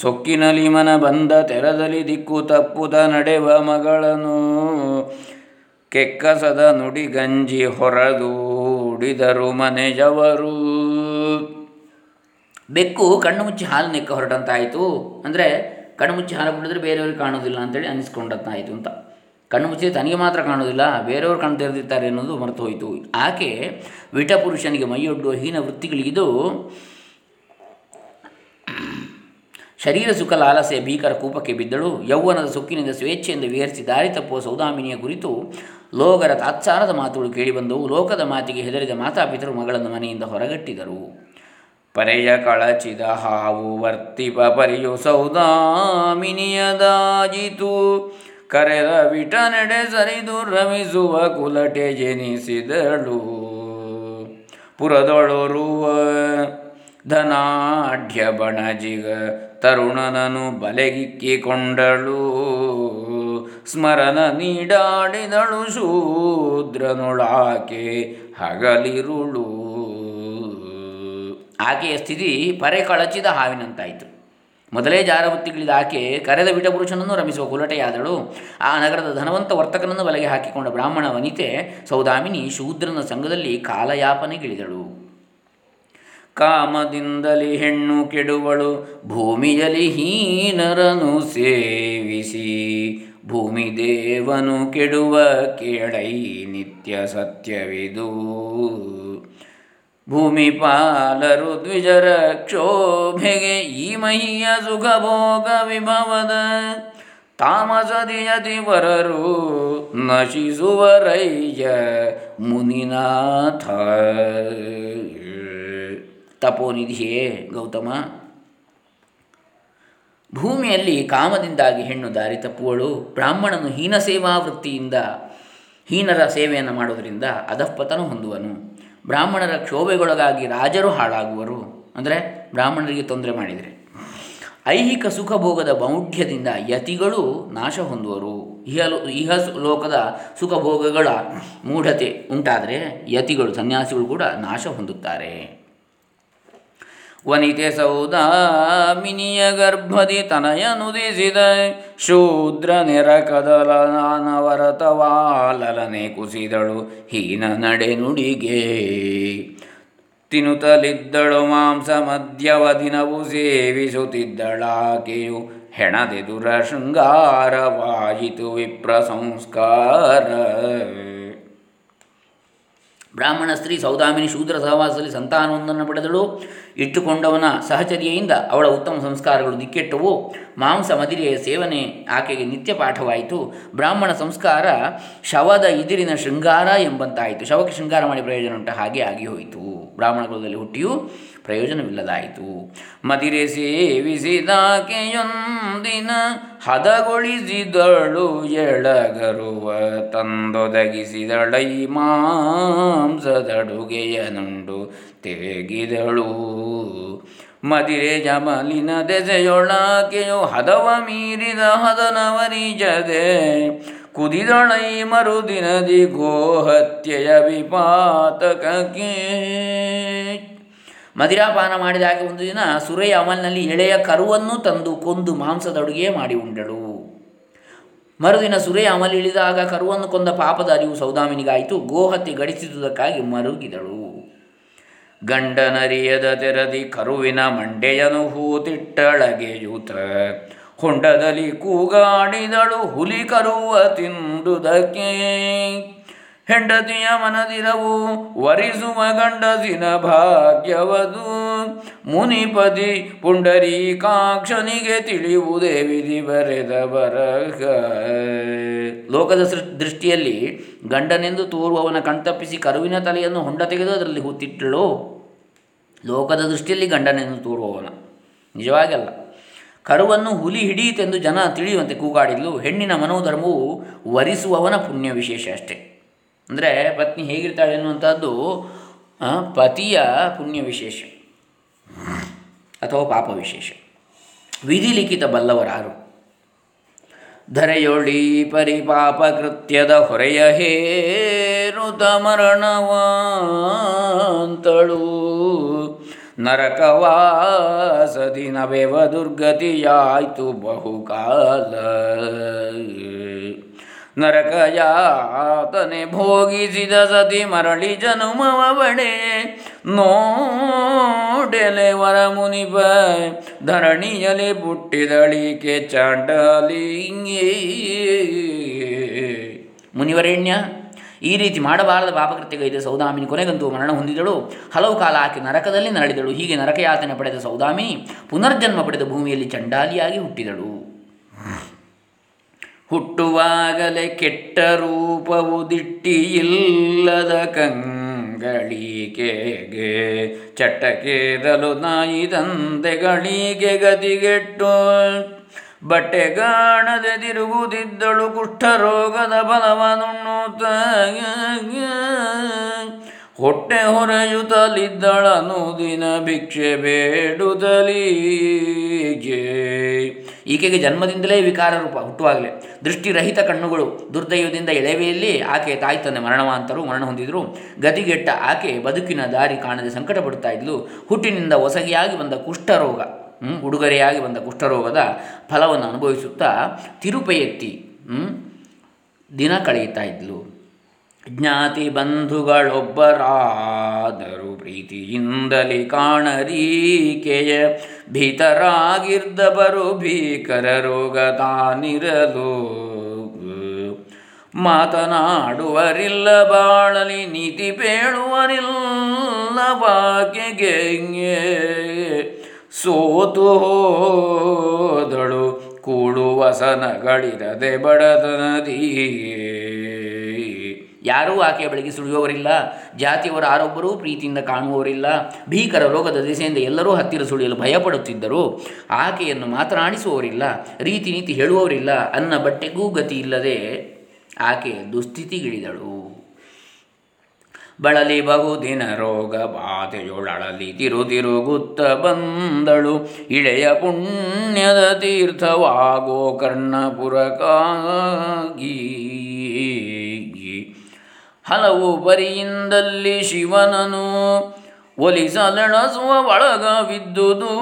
ಸೊಕ್ಕಿನಲಿ ಮನ ಬಂದ ತೆರದಲ್ಲಿ ದಿಕ್ಕು ತಪ್ಪುದ ನಡೆವ ಮಗಳನ್ನು ಕೆಕ್ಕಸದ ನುಡಿ ಗಂಜಿ ಹೊರದೂಡಿದರು ಮನೆಯವರು. ಬೆಕ್ಕು ಕಣ್ಣು ಮುಚ್ಚಿ ಹಾಲು ನೆಕ್ಕ ಹೊರಟಂತಾಯಿತು ಅಂದರೆ ಕಣ್ಣು ಮುಚ್ಚಿ ಹಾಲು ಬಿಡಿದ್ರೆ ಬೇರೆಯವ್ರಿಗೆ ಕಾಣೋದಿಲ್ಲ ಅಂತೇಳಿ ಅನಿಸ್ಕೊಂಡಂತಾಯಿತು ಅಂತ. ಕಣ್ಣು ಮುಚ್ಚಿ ತನಗೆ ಮಾತ್ರ ಕಾಣೋದಿಲ್ಲ ಬೇರೆಯವರು ಕಣ್ಣು ತೆರೆದಿರ್ತಾರೆ ಅನ್ನೋದು ಮರೆತು ಹೋಯಿತು. ಆಕೆ ವಿಟಪುರುಷನಿಗೆ ಮೈಯೊಡ್ಡುವ ಹೀನ ವೃತ್ತಿಗಳಿಗಿದು ಶರೀರ ಸುಖ ಲಾಲಸೆಯ ಭೀಕರ ಕೂಪಕ್ಕೆ ಬಿದ್ದಳು. ಯೌವನದ ಸುಕ್ಕಿನಿಂದ ಸ್ವೇಚ್ಛೆಯಿಂದ ವಿಹರಿಸಿ ದಾರಿ ತಪ್ಪುವ ಸೌದಾಮಿನಿಯ ಕುರಿತು ಲೋಗರ ತಾತ್ಸಾರದ ಮಾತುಗಳು ಕೇಳಿಬಂದವು ಲೋಕದ ಮಾತಿಗೆ ಹೆದರಿದ ಮಾತಾಪಿತರು ಮಗಳನ್ನು ಮನೆಯಿಂದ ಹೊರಗಟ್ಟಿದರು. ಪರೆಯ ಕಳಚಿದ ಹಾವು ವರ್ತಿಪ ಪರಿಯು ಸೌದಾಮಿನಿಯದಾಜಿತು ಕರೆದ ವಿಟ ನಡೆ ಸರಿದು ರಮಿಸುವ ಕುಲಟೆ ಜನಿಸಿದಳು. ಪುರದೊಳರುವ ಧನಾಢ್ಯ ಬಣಜಿಗ ತರುಣನನು ಬಲೆಗಿಕ್ಕಿಕೊಂಡಳು. ಸ್ಮರಣ ನೀಡಾಡಿದಳು ಶೂದ್ರನುಳಾಕೆ ಹಗಲಿರುಳು. ಆಕೆಯ ಸ್ಥಿತಿ ಪರೆ ಕಳಚಿದ ಹಾವಿನಂತಾಯಿತು. ಮೊದಲೇ ಜಾರವೃತ್ತಿಗಳಿದ ಆಕೆ ಕರೆದ ವಿಟಪುರುಷನನ್ನು ರಮಿಸುವ ಕುಲಟೆಯಾದಳು ಆ ನಗರದ ಧನವಂತ ವರ್ತಕನನ್ನು ಬಲೆಗೆ ಹಾಕಿಕೊಂಡ ಬ್ರಾಹ್ಮಣ ವನಿತೆ ಸೌದಾಮಿನಿ ಶೂದ್ರನ ಸಂಘದಲ್ಲಿ ಕಾಲಯಾಪನೆಗಿಳಿದಳು. ಕಾಮದಿಂದಲಿ ಹೆಣ್ಣು ಕೆಡುವಳು, ಭೂಮಿಯಲ್ಲಿ ಹೀನರನು ಸೇವಿಸಿ, ಭೂಮಿ ದೇವನು ಕೆಡುವ ಕೇಳೈ ನಿತ್ಯ ಸತ್ಯವಿದು. ಭೂಮಿ ಪಾಲರು ದ್ವಿಜರ ಕ್ಷೋಭೆಗೆ ಈ ಮಹಿಯ ಸುಖ ಭೋಗ ವಿಭವದ ತಾಮಸದಿಯತಿ ವರರು ನಶಿಸುವರಯ್ಯ ಮುನಿನಾಥ. ತಪೋನಿಧಿಯೇ ಗೌತಮ. ಭೂಮಿಯಲ್ಲಿ ಕಾಮದಿಂದಾಗಿ ಹೆಣ್ಣು ದಾರಿ ತಪ್ಪುವಳು. ಬ್ರಾಹ್ಮಣನು ಹೀನ ಸೇವಾ ವೃತ್ತಿಯಿಂದ ಹೀನರ ಸೇವೆಯನ್ನು ಮಾಡೋದರಿಂದ ಅಧಃಪತನ ಹೊಂದುವನು. ಬ್ರಾಹ್ಮಣರ ಕ್ಷೋಭೆಗೊಳಗಾಗಿ ರಾಜರು ಹಾಳಾಗುವರು. ಅಂದರೆ ಬ್ರಾಹ್ಮಣರಿಗೆ ತೊಂದರೆ ಮಾಡಿದರೆ. ಐಹಿಕ ಸುಖ ಭೋಗದ ಮೌಢ್ಯದಿಂದ ಯತಿಗಳು ನಾಶ ಹೊಂದುವರು. ಇಹ ಇಹ ಲೋಕದ ಸುಖ ಭೋಗಗಳ ಮೂಢತೆ ಉಂಟಾದರೆ ಯತಿಗಳು, ಸನ್ಯಾಸಿಗಳು ಕೂಡ ನಾಶ ಹೊಂದುತ್ತಾರೆ. ವನಿತೆ ಸೌದಾಮಿನಿಯ ಗರ್ಭದಿ ತನಯನುದಿಸಿದ. ಶೂದ್ರ ನೆರ ಕದಲನವರತವಾಲನೆ ಕುಸಿದಳು ಹೀನ ನಡೆ ನುಡಿಗೆ. ತಿನ್ನುತ್ತಲಿದ್ದಳು ಮಾಂಸ ಮದ್ಯವ ದಿನವು ಸೇವಿಸುತ್ತಿದ್ದಳಾಕೆಯು ಹೆಣದೆದುರ ಶೃಂಗಾರವಾಯಿತು ವಿಪ್ರ ಸಂಸ್ಕಾರ ಬ್ರಾಹ್ಮಣ ಸ್ತ್ರೀ ಸೌದಾಮಿನಿ ಶೂದ್ರ ಸಹವಾಸದಲ್ಲಿ ಸಂತಾನವೊಂದನ್ನು ಪಡೆದಳು. ಇಟ್ಟುಕೊಂಡವನ ಸಹಚರ್ಯೆಯಿಂದ ಅವಳ ಉತ್ತಮ ಸಂಸ್ಕಾರಗಳು ದಿಕ್ಕೆಟ್ಟವು. ಮಾಂಸ ಮದಿರೆಯ ಸೇವನೆ ಆಕೆಗೆ ನಿತ್ಯ ಪಾಠವಾಯಿತು. ಬ್ರಾಹ್ಮಣ ಸಂಸ್ಕಾರ ಶವದ ಇದಿರಿನ ಶೃಂಗಾರ ಎಂಬಂತಾಯಿತು. ಶವಕ್ಕೆ ಶೃಂಗಾರ ಮಾಡಿ ಪ್ರಯೋಜನ ಉಂಟ. ಹಾಗೆ ಆಗಿ ಹೋಯಿತು. ಬ್ರಾಹ್ಮಣ ಕುಲದಲ್ಲಿ ಹುಟ್ಟಿಯೂ. ಪ್ರಯೋಜನವಿಲ್ಲದಾಯಿತು. ಮದಿರೆ ಸೇವಿಸಿದಾಕೆಯೊಂದಿನ ಹದಗೊಳಿಸಿದಳು ಎಳಗರುವ, ತಂದೊದಗಿಸಿದಳೈ ಮಾಂಸದಡುಗೆಯನುಂಡು ತೆಗೆದಳು. ಮದಿರೆ ಜಮಲಿನ ದೆಸೆಯೊಳಾಕೆಯು ಹದವ ಮೀರಿದ ಹದನವರಿಜದೆ ಕುದಿದಳೈ ಮರುದಿನದಿ ಗೋಹತ್ಯೆಯ ವಿಪಾತಕಕ್ಕೆ ಮದಿರಾಪಾನ ಮಾಡಿದಾಗ ಒಂದು ದಿನ ಸುರೆಯ ಅಮಲ್ನಲ್ಲಿ ಎಳೆಯ ಕರುವನ್ನು ತಂದು ಕೊಂದು ಮಾಂಸದ ಅಡುಗೆ ಮಾಡಿ ಉಂಡಳು. ಮರುದಿನ ಸುರೆಯ ಅಮಲ್ ಇಳಿದಾಗ ಕರುವನ್ನು ಕೊಂದ ಪಾಪದ ಅರಿವು ಸೌದಾಮಿನಿಗಾಯಿತು. ಗೋಹತ್ಯೆ ಗಡಿಸಿದುದಕ್ಕಾಗಿ ಮರುಗಿದಳು. ಗಂಡನರಿಯದ ತೆರದಿ ಕರುವಿನ ಮಂಡೆಯನು ಹೂತಿಟ್ಟಳಗೆಯೂತ ಹೊಂಡದಲ್ಲಿ ಕೂಗಾಡಿದಳು ಹುಲಿ ಕರುವ ತಿಂದುದಕ್ಕೆ. ಹೆಂಡತಿಯ ಮನದಿರವು ವರಿಸುವ ಗಂಡಸಿನ ಭಾಗ್ಯವದು. ಮುನಿಪತಿ ಪುಂಡರೀಕಾಕ್ಷನಿಗೆ ತಿಳಿಯುವುದೇ ವಿಧಿ ಬರೆದ ಬರಹ. ಲೋಕದ ದೃಷ್ಟಿಯಲ್ಲಿ ಗಂಡನೆಂದು ತೋರುವವನ ಕಣ್ತಪ್ಪಿಸಿ ಕರುವಿನ ತಲೆಯನ್ನು ಹೊಂಡ ತೆಗೆದು ಅದರಲ್ಲಿ ಹೂತಿಟ್ಟಳು. ಲೋಕದ ದೃಷ್ಟಿಯಲ್ಲಿ ಗಂಡನೆಂದು ತೋರುವವನ. ನಿಜವಾಗಲ್ಲ. ಕರುವನ್ನು ಹುಲಿ ಹಿಡಿಯಿತೆಂದು ಜನ ತಿಳಿಯುವಂತೆ ಕೂಗಾಡಿದ್ಲು. ಹೆಣ್ಣಿನ ಮನೋಧರ್ಮವು ವರಿಸುವವನ ಪುಣ್ಯ ವಿಶೇಷ ಅಷ್ಟೇ. ಅಂದರೆ ಪತ್ನಿ ಹೇಗಿರ್ತಾಳೆ ಅನ್ನುವಂಥದ್ದು ಪತಿಯ ಪುಣ್ಯ ವಿಶೇಷ ಅಥವಾ ಪಾಪ ವಿಶೇಷ. ವಿಧಿ ಲಿಖಿತ ಬಲ್ಲವರಾರು. ಧರೆಯೊಳಿ ಪರಿಪಾಪ ಕೃತ್ಯದ ಹೊರೆಯ ಹೇರುತ ಮರಣವಾಂತಳು ನರಕವಾಸದಿ ನವೆವ ದುರ್ಗತಿಯಾಯ್ತು ಬಹುಕಾಲ. ನರಕ ಯಾತನೆ ಭೋಗಿಸಿದ ಸತಿ ಮರಳಿ ಜನುಮವ ಬಡೆ ನೋಡೆಲೆ ವರ ಮುನಿಪ ಧರಣಿಯಲ್ಲಿ ಪುಟ್ಟಿದಳಿಕೆ ಚಾಂಡಲಿಂಗೇ. ಮುನಿವರೆಣ್ಯ, ಈ ರೀತಿ ಮಾಡಬಾರದ ಪಾಪಕೃತ್ಯಗೈದ ಸೌದಾಮಿನಿ ಕೊನೆಗಂತೂ ಮರಣ ಹೊಂದಿದಳು. ಹಲವು ಕಾಲ ಆಕೆ ನರಕದಲ್ಲಿ ನರಳಿದಳು. ಹೀಗೆ ನರಕಯಾತನೆ ಪಡೆದ ಸೌದಾಮಿನಿ ಪುನರ್ಜನ್ಮ ಪಡೆದ ಭೂಮಿಯಲ್ಲಿ ಚಂಡಾಲಿಯಾಗಿ ಹುಟ್ಟಿದಳು. ಹುಟ್ಟುವಾಗಲೇ ಕೆಟ್ಟ ರೂಪವು ದಿಟ್ಟಿಯಿಲ್ಲದ ಕಂಗಳಿಕೆಗೆ ಚಟಕೇರಲು ನಾಯಿ ತಂದೆಗಳಿಗೆ ಗತಿಗೆಟ್ಟು ಬಟ್ಟೆಗಾಣದೆ ತಿರುಗುತ್ತಿದ್ದಳು ಕುಷ್ಠರೋಗದ ಬಲವನುಣ್ಣುತ್ತ. ಹೊಟ್ಟೆ ಹೊರೆಯುತ್ತಲಿದ್ದಳನು ದಿನ ಭಿಕ್ಷೆ ಬೇಡುತ್ತಲೀಗೆ. ಈಕೆಗೆ ಜನ್ಮದಿಂದಲೇ ವಿಕಾರ ರೂಪ ಹುಟ್ಟುವಾಗಲೇ. ದೃಷ್ಟಿರಹಿತ ಕಣ್ಣುಗಳು ದುರ್ದೈವದಿಂದ ಎಳೆವೆಯಲ್ಲಿ ಆಕೆ ತಾಯಿ ತಂದೆ ಮರಣವಾಂತರು ಮರಣ ಹೊಂದಿದ್ರು ಗತಿಗೆಟ್ಟ ಆಕೆ ಬದುಕಿನ ದಾರಿ ಕಾಣದೆ ಸಂಕಟ ಪಡುತ್ತಾ ಇದ್ಲು. ಹುಟ್ಟಿನಿಂದ ಒಸಗಿಯಾಗಿ ಬಂದ ಕುಷ್ಠರೋಗ ಉಡುಗೊರೆಯಾಗಿ ಬಂದ ಕುಷ್ಠರೋಗದ ಫಲವನ್ನು ಅನುಭವಿಸುತ್ತಾ ತಿರುಪೆಯೆತ್ತಿ ದಿನ ಕಳೆಯುತ್ತಾ ಇದ್ಲು. ಜ್ಞಾತಿ ಬಂಧುಗಳೊಬ್ಬರಾದರು ಪ್ರೀತಿಯಿಂದಲೇ ಕಾಣರೀಕೆಯ ಭೀತರಾಗಿರ್ದವರು ಭೀಕರ ರೋಗ ತಾನಿರಲು. ಮಾತನಾಡುವರಿಲ್ಲ ಬಾಳಲಿ ನೀತಿ ಬೇಳುವರಿಲ್ಲ ಬಾಕೆಗೆ ಸೋತು ಹೋದಳು. ಕೂಡುವಸನಗಳಿರದೆ ಬಡತನದಿ ಯಾರೂ ಆಕೆಯ ಬಳಿಗೆ ಸುಳಿಯುವವರಿಲ್ಲ. ಜಾತಿಯವರು ಯಾರೊಬ್ಬರೂ ಪ್ರೀತಿಯಿಂದ ಕಾಣುವವರಿಲ್ಲ. ಭೀಕರ ರೋಗದ ದಿಸೆಯಿಂದ ಎಲ್ಲರೂ ಹತ್ತಿರ ಸುಳಿಯಲು ಭಯಪಡುತ್ತಿದ್ದರು. ಆಕೆಯನ್ನು ಮಾತನಾಡಿಸುವವರಿಲ್ಲ ರೀತಿ ನೀತಿ ಹೇಳುವವರಿಲ್ಲ. ಅನ್ನ ಬಟ್ಟೆಗೂ ಗತಿ ಇಲ್ಲದೆ ಆಕೆ ದುಸ್ಥಿತಿಗಿಳಿದಳು. ಬಳಲಿ ಬಹುದಿನ ರೋಗ ಬಾಧೆಯೊಳಲಿ ತಿರು ತಿರುಗುತ್ತ ಬಂದಳು. ಇಳೆಯ ಪುಣ್ಯದ ತೀರ್ಥವಾಗೋ ಕರ್ಣಪುರಕ್ಕಾಗಿ. ಹಲವು ಪರಿಯಿಂದಲ್ಲಿ ಶಿವನನು ಒಲಿಸಲೆಣಸುವ ಒಳಗವಿದ್ದುದು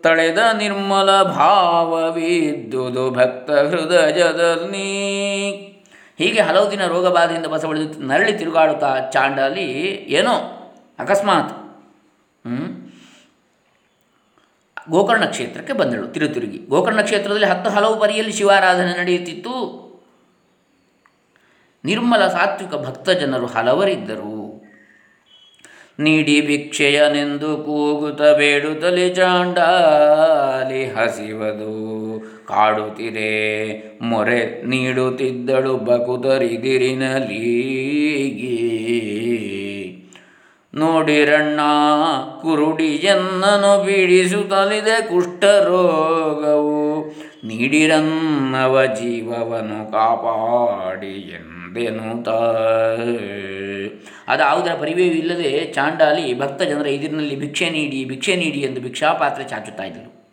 ತಳೆದ ನಿರ್ಮಲ ಭಾವವಿದ್ದುದು ಭಕ್ತ ಹೃದಯದಲ್ಲಿ ಹೀಗೆ ಹಲವು ದಿನ ರೋಗ ಬಾಧೆಯಿಂದ ಬಸವಳಿದು ನರಳಿ ತಿರುಗಾಡುತ್ತಾ ಚಾಂಡಾಲಿ ಏನೋ ಅಕಸ್ಮಾತ್? ಗೋಕರ್ಣ ಕ್ಷೇತ್ರಕ್ಕೆ ಬಂದಳು ತಿರುತಿರುಗಿ ಗೋಕರ್ಣ ಕ್ಷೇತ್ರದಲ್ಲಿ ಹತ್ತು ಹಲವು ಪರಿಯಲ್ಲಿ ಶಿವಾರಾಧನೆ ನಡೆಯುತ್ತಿತ್ತು ನಿರ್ಮಲ ಸಾತ್ವಿಕ ಭಕ್ತ ಜನರು ಹಲವರಿದ್ದರು. ನೀಡಿ ಭಿಕ್ಷೆಯನೆಂದು ಕೂಗುತ್ತ ಬೇಡುತ್ತಲೇ ಚಾಂಡಾಲಿ ಹಸಿವದು. ಕಾಡುತ್ತಿರೆ ಮೊರೆ ನೀಡುತ್ತಿದ್ದಳು ಬಕುತರಿದಿರಿನಲೀಗೆ ನೋಡಿರಣ್ಣ ಕುರುಡಿ ಎನ್ನನು ಬಿಡಿಸುತ್ತಲಿದೆ ಕುಷ್ಠರೋಗವು. ನೀಡಿರನ್ನವ ಜೀವವನ್ನು ಕಾಪಾಡಿ ಎಂದೆನುತ ಯಾವುದರ ಪರಿವೇ ಇಲ್ಲದೆ ಚಾಂಡಾಲಿ ಭಕ್ತ ಜನರ ಎದುರಿನಲ್ಲಿ ಭಿಕ್ಷೆ ನೀಡಿ ಭಿಕ್ಷೆ ನೀಡಿ ಎಂದು ಭಿಕ್ಷಾಪಾತ್ರೆ ಚಾಚುತ್ತಾ ಇದ್ದರು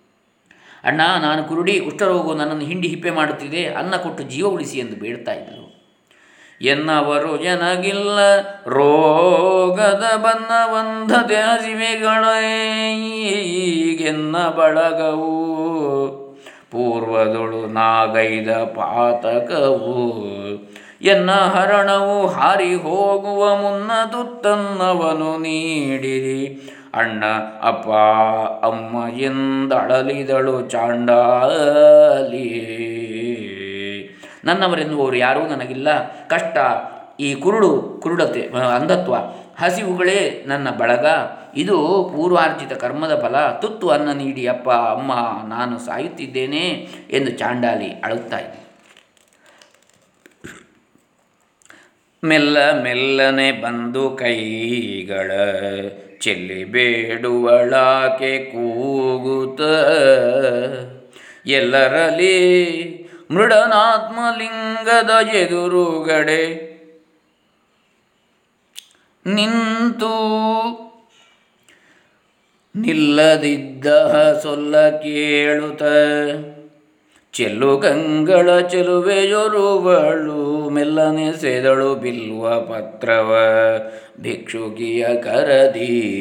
ಅಣ್ಣ, ನಾನು ಕುರುಡಿ, ಕುಷ್ಠರೋಗವು ನನ್ನನ್ನು ಹಿಂಡಿ ಹಿಪ್ಪೆ ಮಾಡುತ್ತಿದೆ, ಅನ್ನ ಕೊಟ್ಟು ಜೀವ ಉಳಿಸಿ ಎಂದು ಬೇಡ್ತಾ ಇದ್ದರು ಎನ್ನವರು ಜನಗಿಲ್ಲ, ರೋಗದ ಬನ್ನ ಬಂಧತೆ ಹಸಿವೆಗಳೀಗೆನ್ನ ಬಳಗವು. ಪೂರ್ವದೊಳು ನಾಗೈದ ಪಾತಕವು. ಎನ್ನ ಹರಣವು ಹಾರಿ ಹೋಗುವ ಮುನ್ನ ತುತ್ತನ್ನವನು ನೀಡಿರಿ. ಅಣ್ಣ, ಅಪ್ಪ, ಅಮ್ಮ ಎಂದಳಲಿದಳು ಚಾಂಡಾಲಿ. ನನ್ನವರೆನ್ನುವರು ಯಾರೂ ನನಗಿಲ್ಲ. ಕಷ್ಟ, ಈ ಕುರುಡು, ಕುರುಡತೆ, ಅಂಧತ್ವ, ಹಸಿವುಗಳೇ ನನ್ನ ಬಳಗ. ಇದು ಪೂರ್ವಾರ್ಜಿತ ಕರ್ಮದ ಫಲ. ತುತ್ತು ಅನ್ನ ನೀಡಿ, ಅಪ್ಪ, ಅಮ್ಮ, ನಾನು ಸಾಯುತ್ತಿದ್ದೇನೆ ಎಂದು ಚಾಂಡಾಲಿ ಅಳುತ್ತಾ ಮೆಲ್ಲ ಮೆಲ್ಲನೆ ಬಂದು ಕೈಗಳ ಚೆಲ್ಲಿ ಬೇಡುವಳಾಕೆ ಕೂಗುತ್ತ. ಎಲ್ಲರಲ್ಲಿ ಮೃಡನಾತ್ಮಲಿಂಗದ ಎದುರುಗಡೆ ನಿಂತು ನಿಲ್ಲದಿದ್ದ ಸೊಲ್ಲ ಕೇಳುತ್ತ. ಚೆಲ್ಲು ಗಂಗಳ ಚೆಲುವೆಯೊರುವಳು ಮೆಲ್ಲನೆ ಸೆದಳು ಬಿಲ್ವ ಪತ್ರವ, ಭಿಕ್ಷುಕಿಯ ಕರದಿ.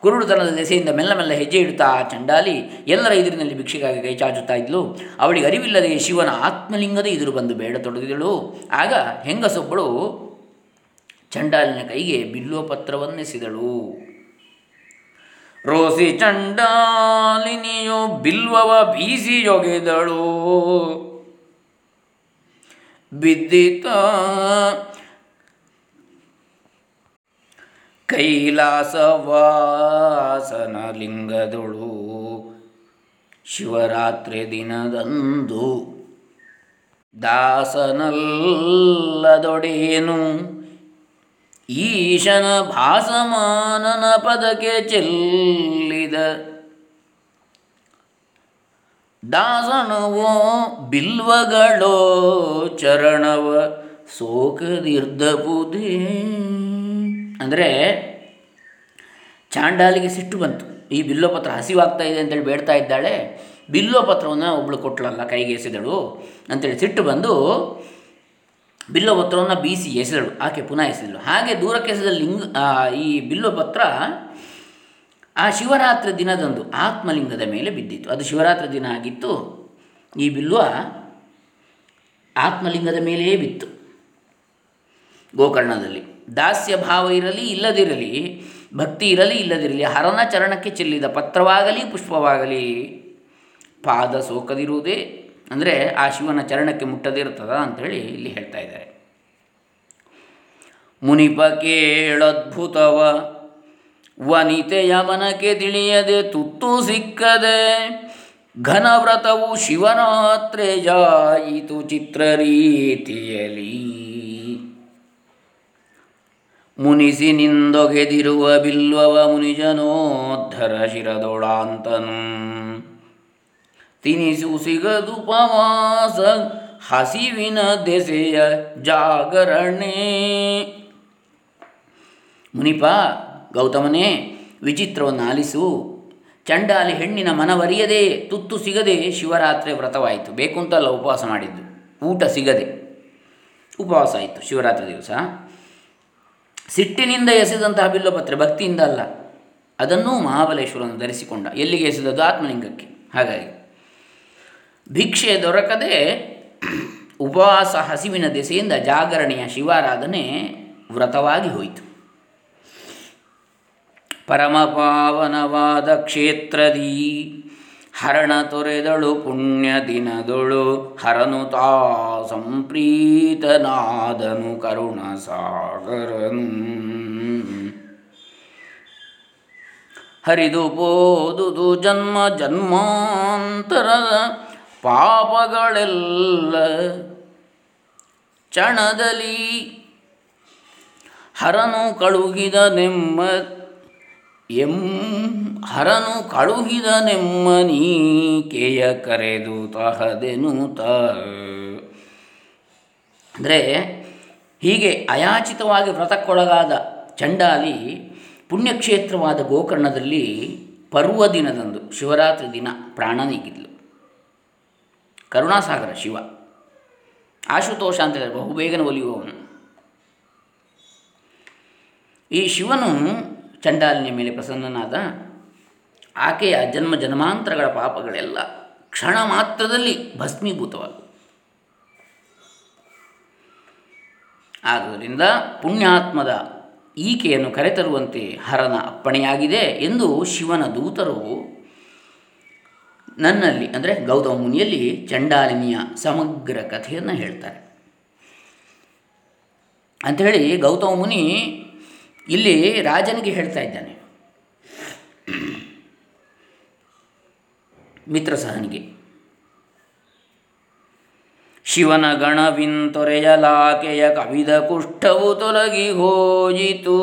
ಕುರುಡುತನದ ದೆಸೆಯಿಂದ ಮೆಲ್ಲ ಮೆಲ್ಲ ಹೆಜ್ಜೆ ಇಡುತ್ತಾ ಆ ಚಂಡಾಲಿ ಎಲ್ಲರ ಎದುರಿನಲ್ಲಿ ಭಿಕ್ಷೆಗಾಗಿ ಕೈ ಚಾಚುತ್ತಾ ಇದ್ಲು. ಅವಳಿಗೆ ಅರಿವಿಲ್ಲದೆ ಶಿವನ ಆತ್ಮಲಿಂಗದ ಎದುರು ಬಂದು ಬೇಡ ತೊಡಗಿದಳು. ಆಗ ಹೆಂಗಸೊಬ್ಬಳು ಚಂಡಾಲಿನ ಕೈಗೆ ಬಿಲ್ಲುವ ಪತ್ರವನ್ನೆಸೆದಳು. ರೋಸಿ ಚಂಡಾಲಿನಿಯು ಬಿಲ್ವವ ಬೀಸಿಯೊಗೆದಳು ಬಿದ್ದಿತ ಕೈಲಾಸವಾಸನ ಲಿಂಗದೊಳು ಶಿವರಾತ್ರಿ ದಿನದಂದು ದಾಸನಲ್ಲದೊಡೇನು ಈಶನ ಭಾಸಮಾನನ ಪದಕ್ಕೆ ಚೆಲ್ಲಿದ. ದಾಸನವೋ ಬಿಲ್ವಗಳೋ ಚರಣವ ಸೋಕದಿರ್ದಪುದೇ ಅಂದರೆ ಚಾಂಡಾಲಿಗೆ ಸಿಟ್ಟು ಬಂತು. ಈ ಬಿಲ್ಲೋಪತ್ರ ಹಸಿವಾಗ್ತಾ ಇದೆ ಅಂತೇಳಿ ಬೇಡ್ತಾ ಇದ್ದಾಳೆ. ಬಿಲ್ಲೋಪತ್ರವನ್ನು ಒಬ್ಳು ಕೊಟ್ಲಲ್ಲ ಕೈಗೆ ಎಸೆದಳು ಅಂತೇಳಿ ಸಿಟ್ಟು ಬಂದು ಬಿಲ್ಲೋಪತ್ರವನ್ನು ಬೀಸಿ ಎಸೆದಳು, ಆಕೆ ಪುನಃ ಎಸೆದಳು. ಹಾಗೆ ದೂರಕ್ಕೆ ಎಸೆದ ಲಿಂಗ ಈ ಬಿಲ್ಲೋಪತ್ರ ಆ ಶಿವರಾತ್ರಿ ದಿನದಂದು ಆತ್ಮಲಿಂಗದ ಮೇಲೆ ಬಿದ್ದಿತ್ತು. ಅದು ಶಿವರಾತ್ರಿ ದಿನ ಆಗಿತ್ತು. ಈ ಬಿಲ್ವ ಆತ್ಮಲಿಂಗದ ಮೇಲೆಯೇ ಬಿತ್ತು. ಗೋಕರ್ಣದಲ್ಲಿ. ದಾಸ್ಯ ಭಾವ ಇರಲಿ, ಇಲ್ಲದಿರಲಿ, ಭಕ್ತಿ ಇರಲಿ, ಇಲ್ಲದಿರಲಿ, ಹರನ ಚರಣಕ್ಕೆ ಚೆಲ್ಲಿದ ಪತ್ರವಾಗಲಿ, ಪುಷ್ಪವಾಗಲಿ, ಪಾದ ಸೋಕದಿರುವುದೇ ಅಂದರೆ ಆ ಶಿವನ ಚರಣಕ್ಕೆ ಮುಟ್ಟದಿರ್ತದ ಅಂಥೇಳಿ ಇಲ್ಲಿ ಹೇಳ್ತಾ ಇದ್ದಾರೆ. ಮುನಿಪ ಕೇಳದ್ಭುತವ, ವನಿತೆಯ ಮನಕ್ಕೆ ತಿಳಿಯದೆ ತುತ್ತು ಸಿಕ್ಕದೆ, ಘನವ್ರತವು ಚಿತ್ರ ಚಿತ್ರರೀತಿಯಲಿ ಮುನಿಸಿ ನಿಂದೊಗೆದಿರುವ ಬಿಲ್ವವ ಮುನಿಜನೋದ್ಧರ ಶಿರದೊಳಾಂತನು. ತಿನಿಸು ಸಿಗದು ಪವಾಸ ಹಸಿವಿನ ದೆಸೆಯ ಜಾಗರಣೆ. ಮುನಿಪ, ಗೌತಮನೇ, ವಿಚಿತ್ರವನ್ನು ಆಲಿಸು. ಚಂಡಾಲಿ ಹೆಣ್ಣಿನ ಮನವರಿಯದೆ, ತುತ್ತು ಸಿಗದೆ ಶಿವರಾತ್ರಿ ವ್ರತವಾಯಿತು. ಬೇಕು ಅಂತಲ್ಲ ಉಪವಾಸ ಮಾಡಿದ್ದು. ಊಟ ಸಿಗದೆ. ಉಪವಾಸ ಆಯಿತು ಶಿವರಾತ್ರಿ ದಿವಸ. ಸಿಟ್ಟಿನಿಂದ ಎಸೆದಂತಹ ಬಿಲ್ಲಪತ್ರೆ ಭಕ್ತಿಯಿಂದ ಅಲ್ಲ. ಅದನ್ನೂ ಮಹಾಬಲೇಶ್ವರನು ಧರಿಸಿಕೊಂಡ. ಎಲ್ಲಿಗೆ ಎಸೆದದ್ದು? ಆತ್ಮಲಿಂಗಕ್ಕೆ. ಹಾಗಾಗಿ ಭಿಕ್ಷೆ ದೊರಕದೆ ಉಪವಾಸ ಹಸಿವಿನ ದೆಸೆಯಿಂದ ಜಾಗರಣೆಯ ಶಿವಾರಾಧನೆ ವ್ರತವಾಗಿ ಹೋಯಿತು. ಪರಮಪಾವನವಾದ ಕ್ಷೇತ್ರದಿ, ಹರಣ ತೊರೆದಳು ಪುಣ್ಯ ದಿನದೊಳು, ಹರನು ತಾ ಸಂಪ್ರೀತನಾದನು ಕರುಣ ಸಾಗರನು ಹರಿದು ಪೋದುದು ಜನ್ಮ ಜನ್ಮಾಂತರದ ಪಾಪಗಳೆಲ್ಲ ಚಣದಲ್ಲಿ ಹರನು ಕಳುಹಿದ ನೆಮ್ಮ ಎಂ ಹರನು ಕಳುಹಿದ ನೆಮ್ಮನೀಕೆಯ ಕರೆದು ತಹದೆನುತ ಅಂದರೆ ಹೀಗೆ ಅಯಾಚಿತವಾಗಿ ವ್ರತಕ್ಕೊಳಗಾದ ಚಂಡಾಲಿ ಪುಣ್ಯಕ್ಷೇತ್ರವಾದ ಗೋಕರ್ಣದಲ್ಲಿ ಪರ್ವ ದಿನದಂದು ಶಿವರಾತ್ರಿ ದಿನ ಪ್ರಾಣ ನೀಗಿದ್ಲು ಕರುಣಾಸಾಗರ, ಶಿವ. ಆಶುತೋಷ ಅಂತ ಹೇಳಿದ್ರೆ ಬಹುಬೇಗನೆ ಒಲಿಯುವವನು ಈ ಶಿವನು ಚಂಡಾಲಿನಿಯ ಮೇಲೆ ಪ್ರಸನ್ನನಾದ ಆಕೆಯ ಜನ್ಮ ಜನ್ಮಾಂತರಗಳ ಪಾಪಗಳೆಲ್ಲ ಕ್ಷಣ ಮಾತ್ರದಲ್ಲಿ ಭಸ್ಮೀಭೂತವಾದವು. ಆದ್ದರಿಂದ ಪುಣ್ಯಾತ್ಮದ ಈಕೆಯನ್ನು ಕರೆತರುವಂತೆ ಹರನ ಅಪ್ಪಣೆಯಾಗಿದೆ ಎಂದು ಶಿವನ ದೂತರು ನನ್ನಲ್ಲಿ, ಅಂದರೆ ಗೌತಮ ಮುನಿಯಲ್ಲಿ ಚಂಡಾಲಿನಿಯ ಸಮಗ್ರ ಕಥೆಯನ್ನು ಹೇಳ್ತಾರೆ. ಅಂಥೇಳಿ ಗೌತಮ ಮುನಿ ಇಲ್ಲಿ ರಾಜನಿಗೆ ಹೇಳ್ತಾ ಇದ್ದಾನೆ. ಮಿತ್ರಸಹನಿಗೆ ಶಿವನ ಗಣವಿಂತೊರೆಯಲಾಕೆಯ ಕವಿದ ಕುಷ್ಠವು ತೊಲಗಿ ಹೋಜಿತು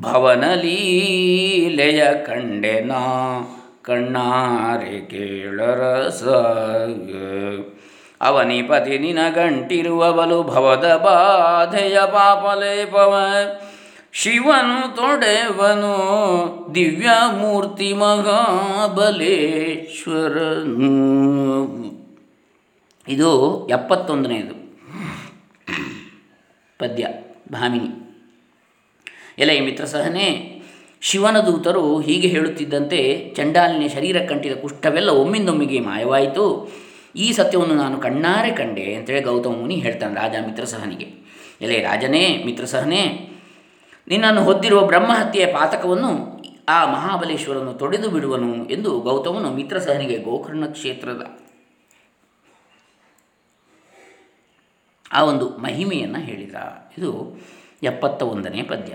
ಭವನಲೀಲೆಯ ಕಂಡೆನ ಕಣ್ಣಾರೆ ಕೇಳರಸ ಅವನಿಪತಿ ನಿನಗಂಟಿರುವ ಗಂಟಿರುವವಲು ಭವದ ಬಾಧೆಯ ಪಾಪಲೇಪವ ಶಿವನು ತೊಡೆವನು ದಿವ್ಯಮೂರ್ತಿ ಮಹಾಬಲೇಶ್ವರನು. ಇದು ಎಪ್ಪತ್ತೊಂದನೆಯದು ಪದ್ಯ ಭಾಮಿನಿ. ಎಲೆ ಮಿತ್ರ ಸಹನೆ. ಶಿವನ ದೂತರು ಹೀಗೆ ಹೇಳುತ್ತಿದ್ದಂತೆ ಚಂಡಾಲಿನ ಶರೀರ ಕಂಟಿದ ಕುಷ್ಠವೆಲ್ಲ ಒಮ್ಮಿಂದೊಮ್ಮಿಗೆ ಮಾಯವಾಯಿತು. ಈ ಸತ್ಯವನ್ನು ನಾನು ಕಣ್ಣಾರೆ ಕಂಡೆ ಅಂತೇಳಿ ಗೌತಮ ಮುನಿ ಹೇಳ್ತಾನೆ ರಾಜ ಮಿತ್ರಸಹನಿಗೆ ಎಲೆ ರಾಜನೇ ಮಿತ್ರಸಹನೇ ನಿನ್ನನ್ನು ಹೊದ್ದಿರುವ ಬ್ರಹ್ಮಹತ್ಯೆಯ ಪಾತಕವನ್ನು ಆ ಮಹಾಬಲೇಶ್ವರನು ತೊಡೆದು ಬಿಡುವನು ಎಂದು ಗೌತಮನು ಮಿತ್ರಸಹನಿಗೆ ಗೋಕರ್ಣ ಕ್ಷೇತ್ರದ ಆ ಒಂದು ಮಹಿಮೆಯನ್ನು ಹೇಳಿದ. ಇದು ಎಪ್ಪತ್ತ ಒಂದನೇ ಪದ್ಯ.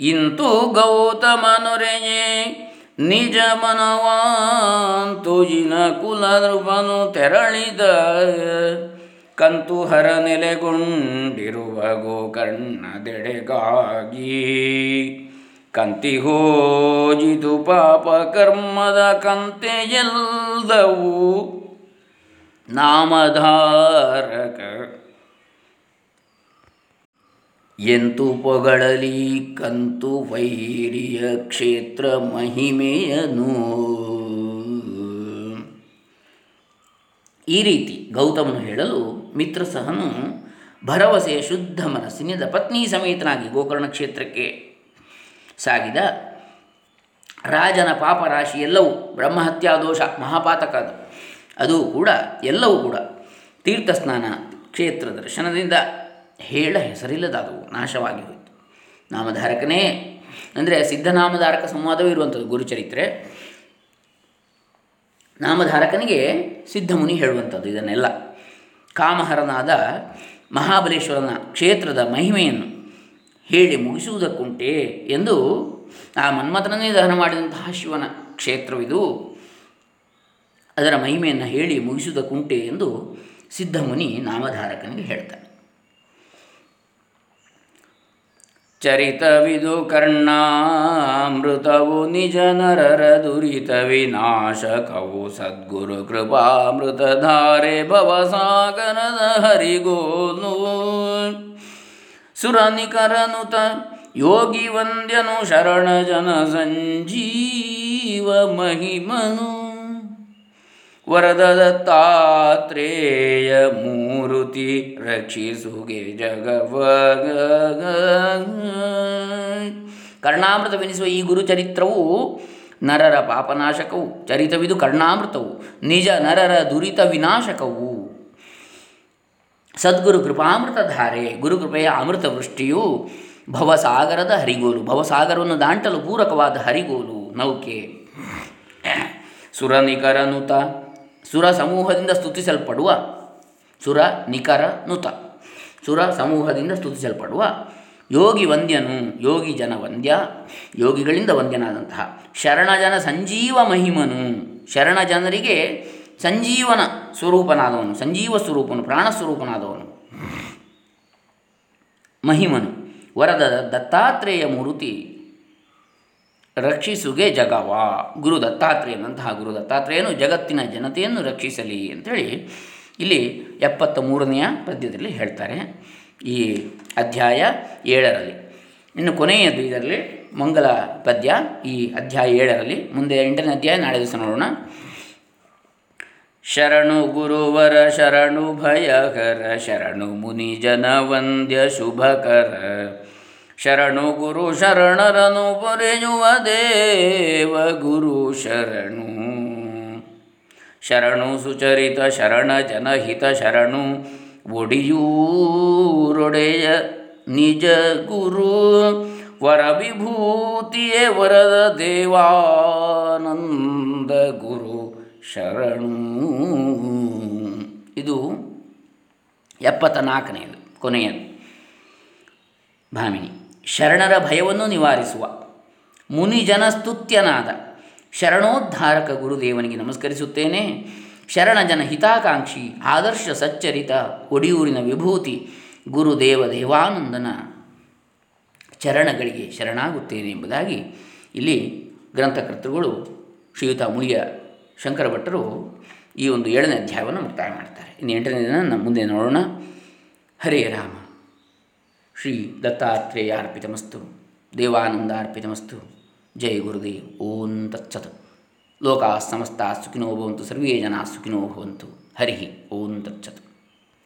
ಇಂತು ಗೌತಮನುರೆಯೇ, ನಿಜ ಮನವಾಂತುಜಿನ ಕುಲ ನೃಪನು ತೆರಳಿದ. ಕಂತು ಹರ ನೆಲೆಗೊಂಡಿರುವ ಗೋಕರ್ಣದೆಡೆಗಾಗಿ ಕಂತಿ ಹೋಜಿತು ಪಾಪ ಕರ್ಮದ ಕಂತೆಯೆಲ್ಲವು ನಾಮಧಾರಕ ಎಂತು ಪೊಗಳಲಿ ಕಂತು ವೈರಿಯ ಕ್ಷೇತ್ರ ಮಹಿಮೆಯನು. ಈ ರೀತಿ ಗೌತಮನು ಹೇಳಲು ಮಿತ್ರ ಸಹನು ಭರವಸೆಯ ಶುದ್ಧ ಮನಸ್ಸಿನಿಂದ ಪತ್ನಿ ಸಮೇತನಾಗಿ ಗೋಕರ್ಣ ಕ್ಷೇತ್ರಕ್ಕೆ ಸಾಗಿದ ರಾಜನ ಪಾಪರಾಶಿ ಎಲ್ಲವೂ ಬ್ರಹ್ಮಹತ್ಯಾ ದೋಷ, ಮಹಾಪಾತಕ ಅದು. ಅದು ಕೂಡ ಎಲ್ಲವೂ ಕೂಡ ತೀರ್ಥಸ್ನಾನ ಕ್ಷೇತ್ರ ದರ್ಶನದಿಂದ ಹೇಳ ಹೆಸರಿಲ್ಲದಾದವು, ನಾಶವಾಗಿ ಹೋಯಿತು. ನಾಮಧಾರಕನೇ, ಅಂದರೆ ಸಿದ್ಧನಾಮಧಾರಕ ಸಂವಾದವೂ ಇರುವಂಥದ್ದು ಗುರುಚರಿತ್ರೆ. ನಾಮಧಾರಕನಿಗೆ ಸಿದ್ಧಮುನಿ ಹೇಳುವಂಥದ್ದು ಇದನ್ನೆಲ್ಲ. ಕಾಮಹರನಾದ ಮಹಾಬಲೇಶ್ವರನ ಕ್ಷೇತ್ರದ ಮಹಿಮೆಯನ್ನು ಹೇಳಿ ಮುಗಿಸುವುದಕ್ಕುಂಟೆ ಎಂದು ಆ ಮನ್ಮಥನನ್ನೇ ದಹನ ಮಾಡಿದಂತಹ ಶಿವನ ಕ್ಷೇತ್ರವಿದು. ಅದರ ಮಹಿಮೆಯನ್ನು ಹೇಳಿ ಮುಗಿಸುವುದಕ್ಕುಂಟೆ ಎಂದು ಸಿದ್ಧಮುನಿ ನಾಮಧಾರಕನಿಗೆ ಹೇಳ್ತಾನೆ. ಚರಿತವಿದು ಕರ್ಣಾಮೃತವು ನಿಜ ನರರ ದುರಿತ ವಿನಾಶಕವು ಸದ್ಗುರು ಕೃಪಾಮೃತಧಾರೆ ಭವಸಾಗರದ ಹರಿಗೋನು ಸುರನಿಕರನುತ ಯೋಗಿ ವಂದ್ಯನು ಶರಣ ಜನ ಸಂಜೀವ ಮಹಿಮನು. ವರದ ದತ್ತಾತ್ರೇಯ ಮೂರುತಿ ರಕ್ಷಿಸುಗೆ ಜಗವ ಕರ್ಣಾಮೃತವೆನಿಸುವ ಈ ಗುರುಚರಿತ್ರವು ನರರ ಪಾಪನಾಶಕವು ಚರಿತವಿದು ಕರ್ಣಾಮೃತವು ನಿಜ ನರರ ದುರಿತ ವಿನಾಶಕವು ಸದ್ಗುರು ಕೃಪಾಮೃತ ಧಾರೆ ಗುರುಕೃಪೆಯ ಅಮೃತ ವೃಷ್ಟಿಯು ಭವಸಾಗರದ ಹರಿಗೋಲು ಭವಸಾಗರವನ್ನು ದಾಂಟಲು ಪೂರಕವಾದ ಹರಿಗೋಲು ನೌಕೆ ಸುರ ನುತ ಸುರ ಸಮೂಹದಿಂದ ಸ್ತುತಿಸಲ್ಪಡುವ ಸುರ, ನಿಖರ, ನುತ. ಸುರ ಸಮೂಹದಿಂದ ಸ್ತುತಿಸಲ್ಪಡುವ ಯೋಗಿ ವಂದ್ಯನು, ಯೋಗಿ ಜನ ವಂದ್ಯ ಯೋಗಿಗಳಿಂದ ವಂದ್ಯನಾದಂತಹ ಶರಣಜನ ಸಂಜೀವ ಮಹಿಮನು. ಶರಣ ಜನರಿಗೆ ಸಂಜೀವನ ಸ್ವರೂಪನಾದವನು, ಸಂಜೀವ ಸ್ವರೂಪನು, ಪ್ರಾಣ ಸ್ವರೂಪನಾದವನು. ಮಹಿಮನು. ವರದ ದತ್ತಾತ್ರೇಯ ಮೂರ್ತಿ ರಕ್ಷಿಸುಗೆ ಜಗವ. ಗುರು ದತ್ತಾತ್ರೇಯನಂತಹ ಗುರು ದತ್ತಾತ್ರೇಯನು ಜಗತ್ತಿನ ಜನತೆಯನ್ನು ರಕ್ಷಿಸಲಿ ಅಂಥೇಳಿ ಇಲ್ಲಿ ಎಪ್ಪತ್ತ ಮೂರನೆಯ ಪದ್ಯದಲ್ಲಿ ಹೇಳ್ತಾರೆ. ಈ ಅಧ್ಯಾಯ ಏಳರಲ್ಲಿ. ಇನ್ನು ಕೊನೆಯದು ಇದರಲ್ಲಿ ಮಂಗಲ ಪದ್ಯ. ಈ ಅಧ್ಯಾಯ ಏಳರಲ್ಲಿ. ಮುಂದೆ ಎಂಟನೇ ಅಧ್ಯಾಯ, ನಾಳೆ ದಿವಸ ನೋಡೋಣ. ಶರಣು ಗುರುವರ ಶರಣು ಭಯಕರ ಶರಣು ಮುನಿ ಜನ ವಂದ್ಯ ಶುಭಕರ. ಶರಣು ಗುರು ಶರಣರನು ಪೊರೆಯುವ ದೇವ ಗುರು ಶರಣು. ಶರಣು ಸುಚರಿತ ಶರಣ ಜನಹಿತ ಶರಣು, ಒಡಿಯೂರೊಡೆಯ ನಿಜ ಗುರು ವರ ವಿಭೂತಿಯೇ ವರದ ದೇವಾನಂದ ಗುರು ಶರಣು. ಇದು ಎಪ್ಪತ್ತ ನಾಲ್ಕನೆಯದು ಕೊನೆಯದು. ಭಾಮಿನಿ ಶರಣರ ಭಯವನ್ನು ನಿವಾರಿಸುವ. ಮುನಿಜನ ಸ್ತುತ್ಯನಾದ ಶರಣೋದ್ಧಾರಕ ಗುರುದೇವನಿಗೆ ನಮಸ್ಕರಿಸುತ್ತೇನೆ. ಶರಣಜನ ಹಿತಾಕಾಂಕ್ಷಿ, ಆದರ್ಶ ಸಚ್ಚರಿತ, ಒಡಿಯೂರಿನ ವಿಭೂತಿ, ಗುರುದೇವ ದೇವಾನಂದನ ಚರಣಗಳಿಗೆ ಶರಣಾಗುತ್ತೇನೆ ಎಂಬುದಾಗಿ ಇಲ್ಲಿ ಗ್ರಂಥಕರ್ತೃಗಳು ಶ್ರೀಯುತ ಮುಳಿಯ ಶಂಕರ ಭಟ್ಟರು ಈ ಒಂದು ಏಳನೇ ಅಧ್ಯಾಯವನ್ನು ಮುಕ್ತಾಯ ಮಾಡ್ತಾರೆ. ಇನ್ನು ಎಂಟನೇ ದಿನ ಮುಂದೆ ನೋಡೋಣ. ಹರೇ ರಾಮ. ಶ್ರೀ ದತ್ತಾತ್ರೇಯ ಅರ್ಪಿತಮಸ್ತು, ದೇವಾನಂದ ಅರ್ಪಿತಮಸ್ತು ಜೈ ಗುರುದೇವ್, ಓಂ ತತ್ಸತ್. ಲೋಕ ಸಮಸ್ತ ಸುಖಿನೋ ಭವಂತು, ಸರ್ವೇ ಜನ ಸುಖಿನೋ ಭವಂತು ಹರಿ ಓಂ ತತ್ಸತ್.